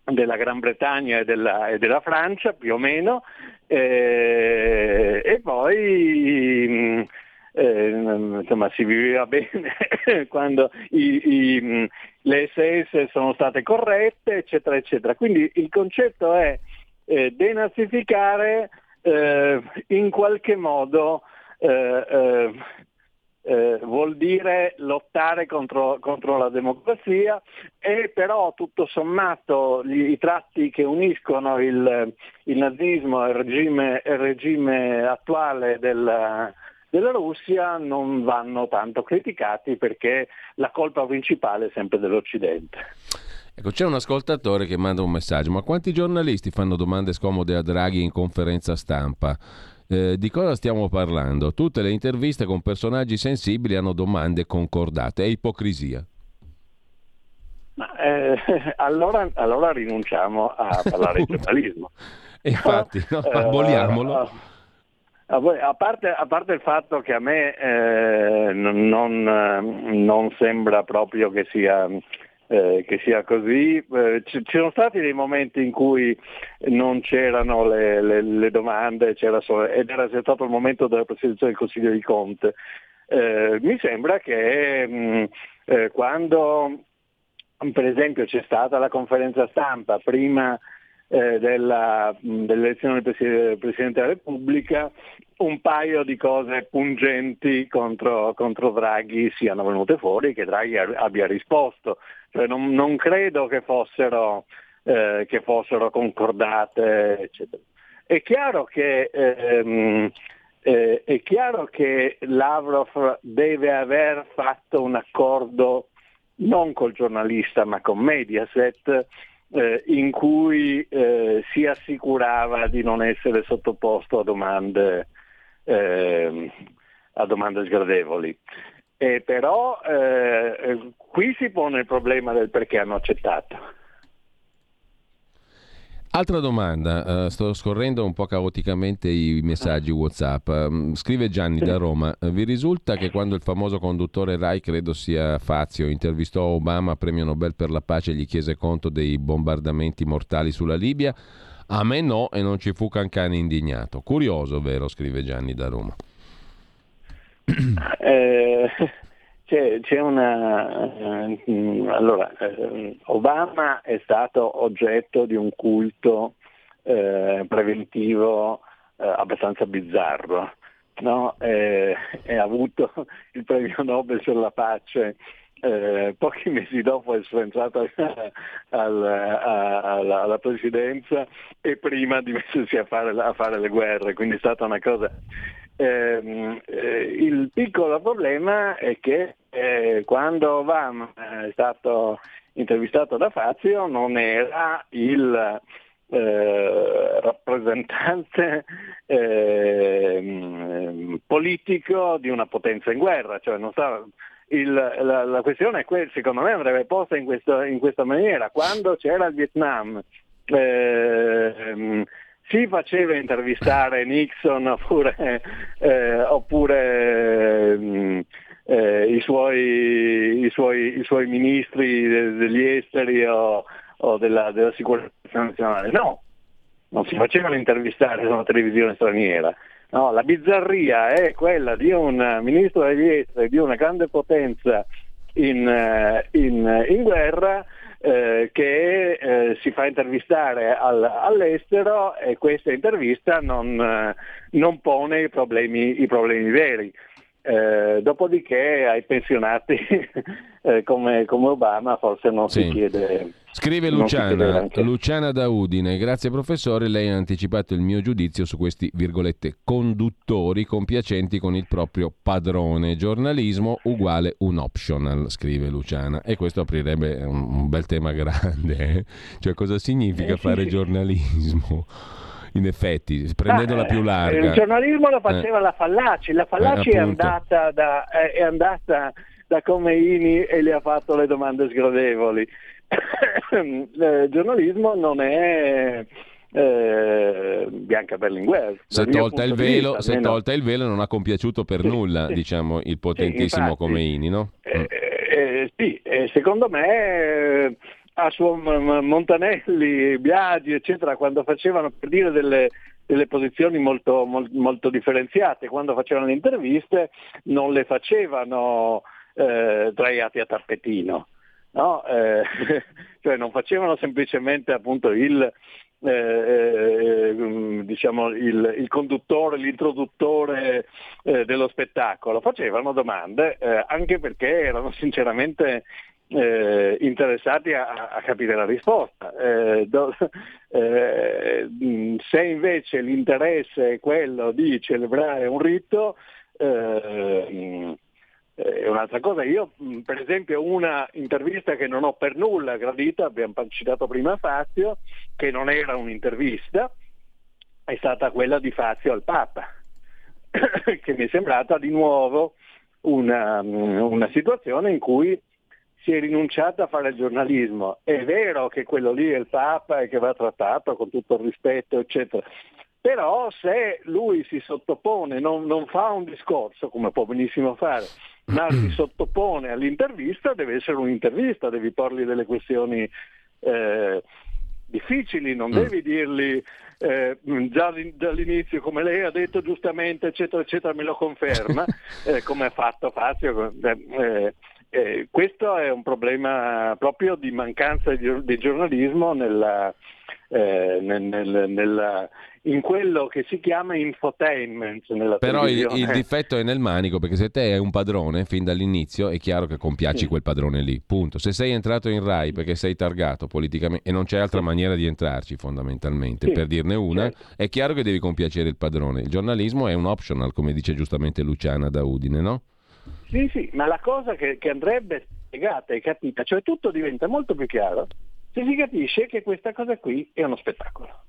della Gran Bretagna e della, e della, Francia più o meno eh, e poi eh, insomma, si viveva bene quando i, i, le SS sono state corrette eccetera eccetera. Quindi il concetto è eh, denazificare eh, in qualche modo eh, vuol dire lottare contro, contro, la democrazia e però tutto sommato gli, i tratti che uniscono il, il nazismo e il regime, il regime attuale della, della Russia non vanno tanto criticati perché la colpa principale è sempre dell'Occidente. Ecco, c'è un ascoltatore che manda un messaggio, ma quanti giornalisti fanno domande scomode a Draghi in conferenza stampa? Eh, di cosa stiamo parlando? Tutte le interviste con personaggi sensibili hanno domande concordate, è ipocrisia. Ma, eh, allora, allora, rinunciamo a parlare di giornalismo. infatti, no, aboliamolo. A parte, a parte, il fatto che a me eh, non, non, sembra proprio che sia, eh, che sia così, eh, ci, sono stati dei momenti in cui non c'erano le, le, le domande solo, ed era stato il momento della presidenza del Consiglio di Conte. Eh, mi sembra che mh, mm, quando per esempio c'è stata la conferenza stampa prima eh, della, dell'elezione del Presidente della Repubblica, un paio di cose pungenti contro, contro Draghi siano venute fuori, che Draghi abbia risposto. Cioè non, non, credo che fossero, eh, che fossero concordate, eccetera. È chiaro che ehm, eh, è chiaro che Lavrov deve aver fatto un accordo non col giornalista ma con Mediaset eh, in cui eh, si assicurava di non essere sottoposto a domande, eh, a domande sgradevoli. E però eh, qui si pone il problema del perché hanno accettato. Altra domanda, uh, sto scorrendo un po' caoticamente i messaggi WhatsApp. Um, scrive Gianni da Roma: Vi risulta che quando il famoso conduttore Rai, credo sia Fazio, intervistò Obama, premio Nobel per la pace, e gli chiese conto dei bombardamenti mortali sulla Libia? A me no, e non ci fu cancane indignato. Curioso, vero? scrive Gianni da Roma. Eh, c'è, c'è una... Eh, allora, eh, Obama è stato oggetto di un culto eh, preventivo eh, abbastanza bizzarro. No? Eh, ha avuto il premio Nobel per la pace eh, pochi mesi dopo essere entrato al, alla, alla, presidenza e prima di mettersi a fare, a fare, le guerre, quindi è stata una cosa il piccolo problema è che eh, quando Obama è stato intervistato da Fazio non era il eh, rappresentante ehm, politico di una potenza in guerra, cioè stava, il, la, la, questione è quella, secondo me andrebbe posta in, questo, in, questa maniera, quando c'era il Vietnam ehm, si faceva intervistare Nixon oppure, eh, oppure eh, i, suoi, i, suoi, i, suoi, ministri degli esteri o, o della, della, sicurezza nazionale. No, non si facevano intervistare su una televisione straniera. No, la bizzarria è quella di un ministro degli esteri di una grande potenza in, eh, in, in guerra eh, che eh, si fa intervistare al, all'estero e questa intervista non, eh, non pone i problemi, i problemi veri. Eh, dopodiché ai pensionati eh, come, come, Obama forse non sì. si chiede. Scrive Luciana, Luciana da Udine, grazie professore, lei ha anticipato il mio giudizio su questi virgolette conduttori compiacenti con il proprio padrone. Giornalismo uguale un optional, scrive Luciana. E questo aprirebbe un, un bel tema grande. Eh? Cioè cosa significa eh, fare giornalismo? In effetti, prendendola ah, più larga. Il giornalismo lo faceva eh. la Fallaci, la Fallaci eh, è, andata da, è andata da Comeini e le ha fatto le domande sgradevoli. il giornalismo non è... Eh, Bianca Berlinguer. Se, tolta il, velo, vista, se tolta il velo non ha compiaciuto per nulla sì, diciamo, il potentissimo sì, Comeini, no? Eh, eh, sì, secondo me a suo Montanelli, Biagi, eccetera, quando facevano per dire delle, delle posizioni molto, molto, differenziate, quando facevano le interviste non le facevano eh, draiati a tappetino, no? eh, cioè non facevano semplicemente appunto il, eh, eh diciamo, il, il, conduttore, l'introduttore eh, dello spettacolo, facevano domande eh, anche perché erano sinceramente eh, interessati a, a, capire la risposta. Eh, do, eh, se invece l'interesse è quello di celebrare un rito, eh, è un'altra cosa. Io, per esempio, una intervista che non ho per nulla gradito, abbiamo citato prima Fazio, che non era un'intervista, è stata quella di Fazio al Papa, che mi è sembrata di nuovo una, una situazione in cui si è rinunciato a fare il giornalismo. È vero che quello lì è il Papa e che va trattato con tutto il rispetto, eccetera. Però se lui si sottopone, non, non fa un discorso, come può benissimo fare, ma si sottopone all'intervista, deve essere un'intervista, devi porgli delle questioni eh, difficili, non mm. devi dirgli eh, già dall'inizio, come lei ha detto giustamente, eccetera, eccetera, me lo conferma, eh, come ha fatto Fazio. Eh, eh, questo è un problema proprio di mancanza di, di giornalismo nella, eh, nel, nel, nella, in quello che si chiama infotainment Però il, il, difetto è nel manico, perché se te hai un padrone fin dall'inizio è chiaro che compiaci sì. quel padrone lì, punto. Se sei entrato in RAI perché sei targato politicamente e non c'è altra maniera di entrarci fondamentalmente, sì. per dirne una, certo. è chiaro che devi compiacere il padrone. Il giornalismo è un optional, come dice giustamente Luciana da Udine, no? Sì, sì, ma la cosa che, che andrebbe spiegata e capita, cioè tutto diventa molto più chiaro se si capisce che questa cosa qui è uno spettacolo.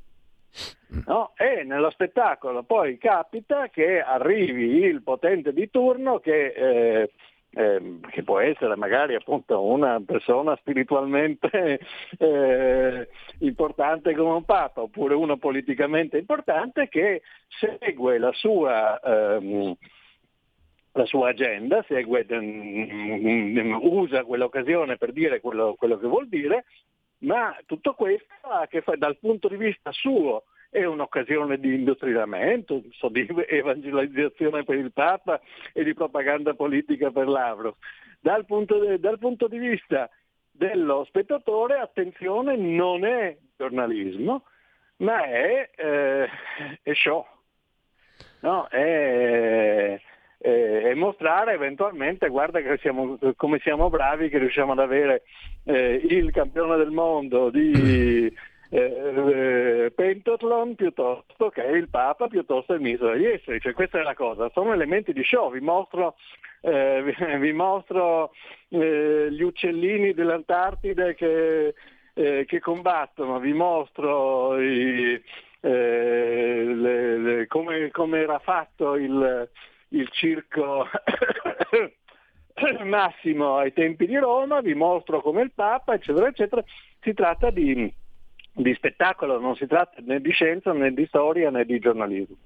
No? E nello spettacolo poi capita che arrivi il potente di turno che, eh, eh, che può essere magari appunto una persona spiritualmente eh, importante come un papa oppure uno politicamente importante che segue la sua, ehm, la sua agenda, segue, um, usa quell'occasione per dire quello, quello che vuol dire ma tutto questo che fare dal punto di vista suo è un'occasione di indottrinamento, so, di evangelizzazione per il Papa e di propaganda politica per Lavrov. Dal punto, dal punto di vista dello spettatore, attenzione, non è giornalismo, ma è, eh, è show. No, è, eh, e mostrare eventualmente guarda che siamo, come siamo bravi che riusciamo ad avere eh, il campione del mondo di eh, eh pentathlon piuttosto che il Papa piuttosto che il ministro degli esteri. Cioè questa è la cosa. Sono elementi di show. Vi mostro, eh, vi, vi mostro eh, gli uccellini dell'Antartide che, che combattono. Vi mostro i, le, le, come, come era fatto il il circo massimo ai tempi di Roma, vi mostro come il Papa, eccetera, eccetera. Si tratta di, di spettacolo, non si tratta né di scienza né di storia né di giornalismo.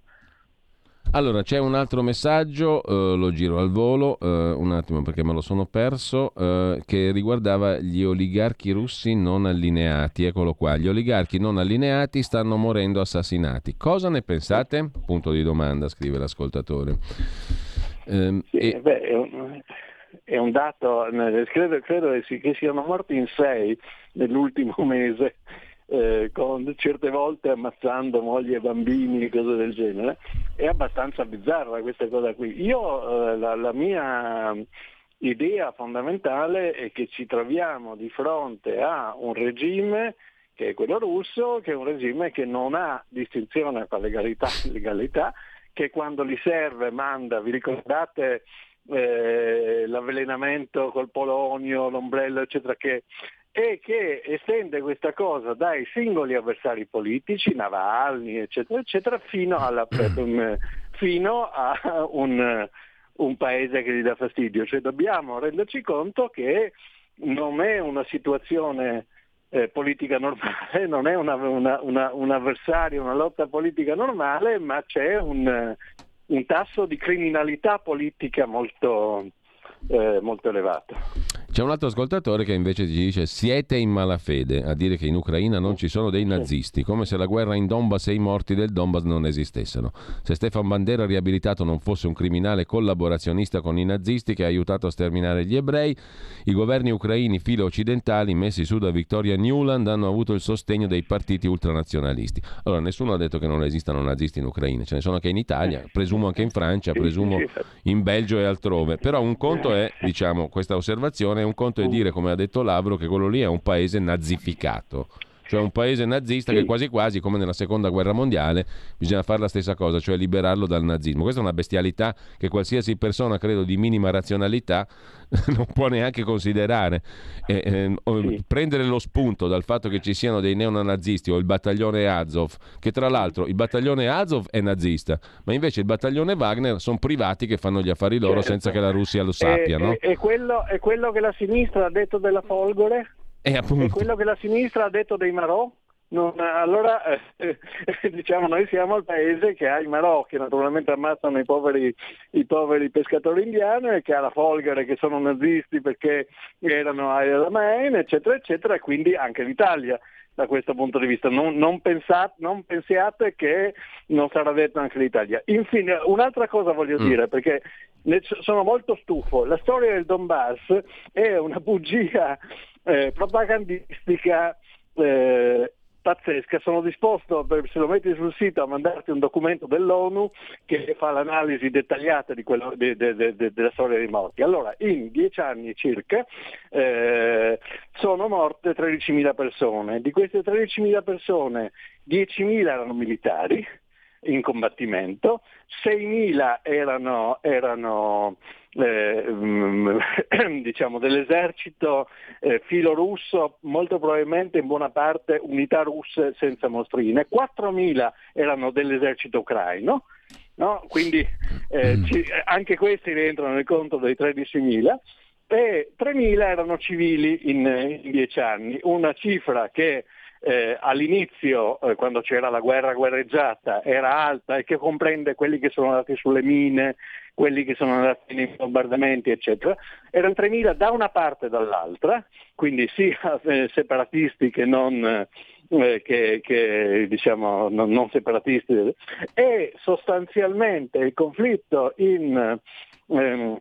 Allora, c'è un altro messaggio, eh, lo giro al volo, eh, un attimo perché me lo sono perso, eh, che riguardava gli oligarchi russi non allineati. Eccolo qua, gli oligarchi non allineati stanno morendo assassinati. Cosa ne pensate? Punto di domanda, scrive l'ascoltatore. Ehm, sì, e... beh, è, un, è, un, dato, credo, credo che siano morti in sei nell'ultimo mese eh, con certe volte ammazzando mogli e bambini e cose del genere, è abbastanza bizzarra questa cosa qui. Io eh, la, la mia idea fondamentale è che ci troviamo di fronte a un regime che è quello russo, che è un regime che non ha distinzione tra legalità e illegalità, che quando gli serve manda, vi ricordate eh, l'avvelenamento col polonio, l'ombrello, eccetera, che e che estende questa cosa dai singoli avversari politici, Navalny, eccetera, eccetera, fino, alla, fino a un, un, paese che gli dà fastidio. Cioè dobbiamo renderci conto che non è una situazione eh, politica normale, non è una, una, una, un avversario, una lotta politica normale, ma c'è un, un tasso di criminalità politica molto, eh, molto elevato. C'è un altro ascoltatore che invece ci dice siete in malafede a dire che in Ucraina non ci sono dei nazisti, come se la guerra in Donbass e i morti del Donbass non esistessero. Se Stefan Bandera riabilitato non fosse un criminale collaborazionista con i nazisti che ha aiutato a sterminare gli ebrei, i governi ucraini filo occidentali messi su da Victoria Newland hanno avuto il sostegno dei partiti ultranazionalisti. Allora nessuno ha detto che non esistano nazisti in Ucraina, ce ne sono anche in Italia, presumo anche in Francia, presumo in Belgio e altrove, però un conto è, diciamo, questa osservazione un conto è dire, come ha detto Lavro, che quello lì è un paese nazificato. Cioè un paese nazista sì. che quasi quasi, come nella seconda guerra mondiale, bisogna fare la stessa cosa, cioè liberarlo dal nazismo. Questa è una bestialità che qualsiasi persona, credo, di minima razionalità non può neanche considerare. Eh, eh, sì. Prendere lo spunto dal fatto che ci siano dei neonazisti o il battaglione Azov, che tra l'altro il battaglione Azov è nazista, ma invece il battaglione Wagner sono privati che fanno gli affari loro certo. senza che la Russia lo sappia. E, no? e, e, quello, quello che la sinistra ha detto della Folgore? E, e quello che la sinistra ha detto dei Marò? Non, allora eh, diciamo noi siamo il paese che ha i Marò che naturalmente ammazzano i poveri, i poveri pescatori indiani e che ha la Folgare che sono nazisti perché erano ai Main eccetera eccetera e quindi anche l'Italia da questo punto di vista non, non, pensate, non pensiate che non sarà detto anche l'Italia infine un'altra cosa voglio mm. dire perché sono molto stufo la storia del Donbass è una bugia eh, propagandistica eh, pazzesca, sono disposto, se lo metti sul sito, a mandarti un documento dell'ONU che fa l'analisi dettagliata quello, de, de, de, della storia dei morti. Allora, in dieci anni circa eh, sono morte 13.000 persone, di queste 13.000 persone 10.000 erano militari, in combattimento, 6.000 erano, erano eh, diciamo, dell'esercito eh, filo russo, molto probabilmente in buona parte unità russe senza mostrine, 4.000 erano dell'esercito ucraino, no? quindi eh, mm. ci, anche questi rientrano nel conto dei 13.000 e 3.000 erano civili in, in 10 anni, una cifra che eh, all'inizio, eh, quando c'era la guerra guerreggiata, era alta e che comprende quelli che sono andati sulle mine, quelli che sono andati nei bombardamenti, eccetera, erano 3.000 da una parte e dall'altra, quindi sia eh, separatisti che non, eh, che, che, diciamo, non, non, separatisti, e sostanzialmente il conflitto in, ehm,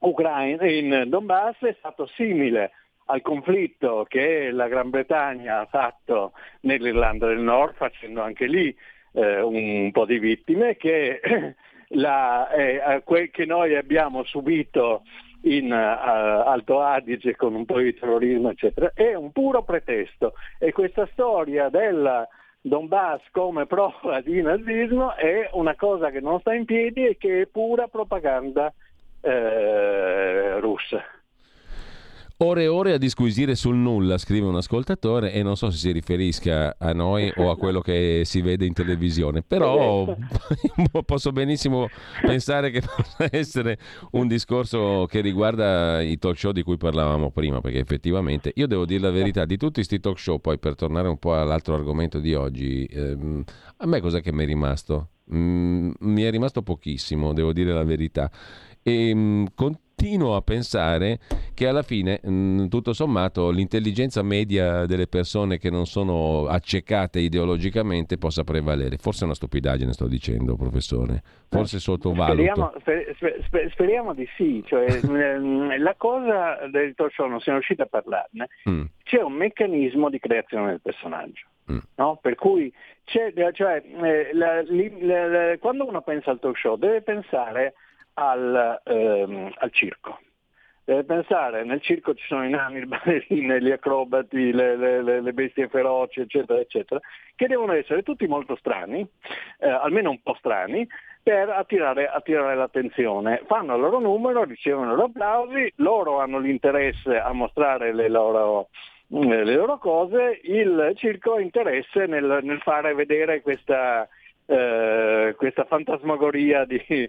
Ucraina, in Donbass è stato simile al conflitto che la Gran Bretagna ha fatto nell'Irlanda del Nord, facendo anche lì eh, un po' di vittime, che, la, eh, che noi abbiamo subito in uh, Alto Adige con un po' di terrorismo, eccetera, è un puro pretesto. E questa storia del Donbass come prova di nazismo è una cosa che non sta in piedi e che è pura propaganda eh, russa. Ore e ore a disquisire sul nulla, scrive un ascoltatore, e non so se si riferisca a noi o a quello che si vede in televisione, però posso benissimo pensare che possa essere un discorso che riguarda i talk show di cui parlavamo prima, perché effettivamente io devo dire la verità, di tutti questi talk show, poi per tornare un po' all'altro argomento di oggi, ehm, a me cos'è che mi è rimasto? Mm, mi è rimasto pochissimo, devo dire la verità. E ehm, con continuo a pensare che alla fine, mh, mm, tutto sommato, l'intelligenza media delle persone che non sono accecate ideologicamente possa prevalere. Forse è una stupidaggine, sto dicendo, professore. Forse sottovaluto. Speriamo, sper, speriamo di sì. Cioè, mm, la cosa del talk show, non siamo riusciti a parlarne, mm. c'è un meccanismo di creazione del personaggio. Mm. No? Per cui cioè, eh, la, la, la, quando uno pensa al talk show deve pensare al, ehm, al circo. Deve pensare, nel circo ci sono i nani, le ballerine, gli acrobati, le, le, le, bestie feroci, eccetera, eccetera, che devono essere tutti molto strani, eh, almeno un po' strani, per attirare, attirare, l'attenzione. Fanno il loro numero, ricevono gli applausi, loro hanno l'interesse a mostrare le loro, le loro cose, il circo ha interesse nel, nel fare vedere questa, eh, questa fantasmagoria di...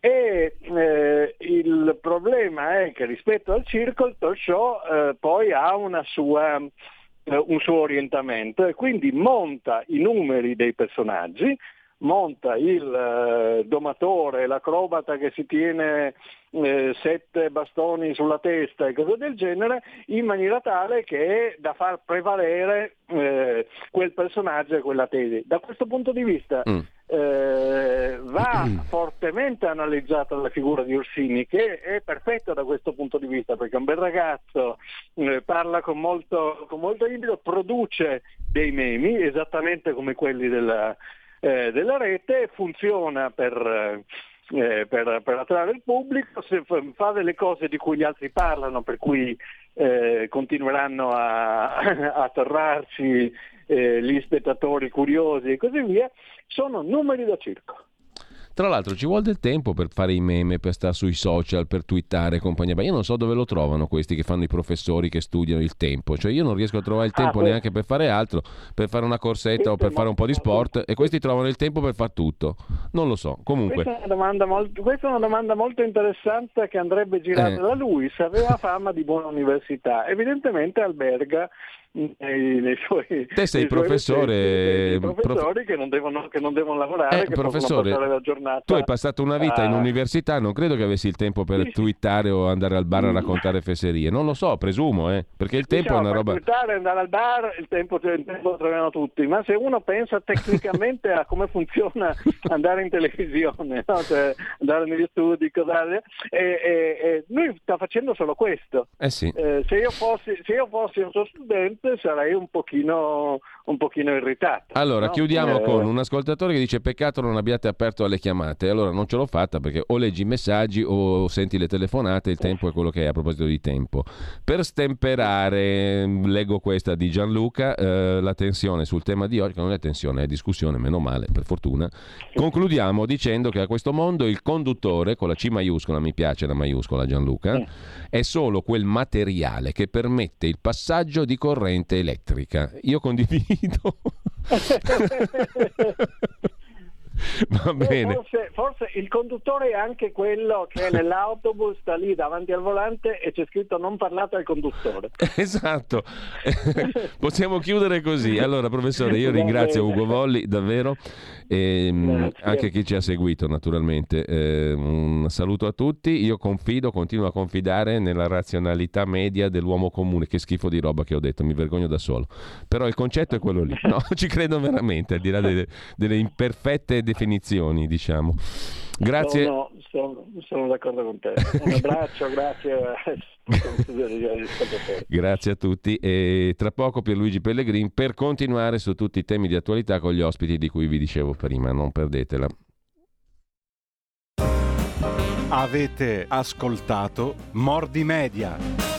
e eh, il problema è che rispetto al circo il talk show eh, poi ha sua, eh, un suo orientamento e quindi monta i numeri dei personaggi monta il eh, domatore, l'acrobata che si tiene eh, sette bastoni sulla testa e cose del genere, in maniera tale che da far prevalere eh, quel personaggio e quella tesi. Da questo punto di vista mm. Eh, va mm. fortemente analizzata la figura di Orsini, che è perfetta da questo punto di vista, perché è un bel ragazzo, eh, parla con molto, con molto impeto, produce dei memi, esattamente come quelli della eh, della rete funziona per, eh, per, per, attrarre il pubblico, se fa delle cose di cui gli altri parlano, per cui eh, continueranno a, a atterrarsi eh, gli spettatori curiosi e così via, sono numeri da circo. Tra l'altro ci vuole del tempo per fare i meme, per stare sui social, per twittare e compagnia. Ma io non so dove lo trovano questi che fanno i professori che studiano il tempo. Cioè io non riesco a trovare il ah, tempo ah, neanche per fare altro, per fare una corsetta o per fare un po' di sport e questi trovano il tempo per fare tutto. Non lo so. Comunque. Questa è una domanda molto, è una domanda molto interessante che andrebbe girata eh. da lui. Se aveva fama di buona università, evidentemente alberga nei, nei suoi, Te sei professore, recenti, professori prof... che, non devono, che, non devono, lavorare, eh, che professore, la giornata. Tu hai passato una vita a... in università, non credo che avessi il tempo per sì, twittare o andare al bar a raccontare fesserie. Non lo so, presumo, eh, perché il tempo diciamo, è una roba... twittare, andare al bar, il tempo, il tempo lo troviamo tutti, ma se uno pensa tecnicamente a come funziona andare in televisione, no? cioè, andare negli studi, cos'è, e, e, e lui sta facendo solo questo. Eh sì. eh, se, io fossi, se io fossi un suo studente sarei un pochino, un pochino irritato. Allora, no? chiudiamo eh... con un ascoltatore che dice peccato non abbiate aperto alle chiamate. Allora, non ce l'ho fatta perché o leggi i messaggi o senti le telefonate, il tempo è quello che è a proposito di tempo. Per stemperare, leggo questa di Gianluca, eh, la tensione sul tema di oggi, che non è tensione, è discussione, meno male, per fortuna. Concludiamo dicendo che a questo mondo il conduttore, con la C maiuscola, mi piace la maiuscola Gianluca, è solo quel materiale che permette il passaggio di corrente elettrica. Io condivido. Va eh, bene. Forse, forse, il conduttore è anche quello che nell'autobus sta lì davanti al volante e c'è scritto non parlate al conduttore. Esatto, possiamo chiudere così. Allora professore, io ringrazio Ugo Volli davvero e ehm, anche chi ci ha seguito naturalmente. Eh, un saluto a tutti, io confido, continuo a confidare nella razionalità media dell'uomo comune, che schifo di roba che ho detto, mi vergogno da solo. Però il concetto è quello lì, no? ci credo veramente, al di là delle, delle imperfette definizioni, diciamo. Grazie. Sono, sono, sono d'accordo con te. Un abbraccio, grazie. Grazie a tutti e tra poco Pierluigi Pellegrin per continuare su tutti i temi di attualità con gli ospiti di cui vi dicevo prima, non perdetela. Avete ascoltato Mordi Media.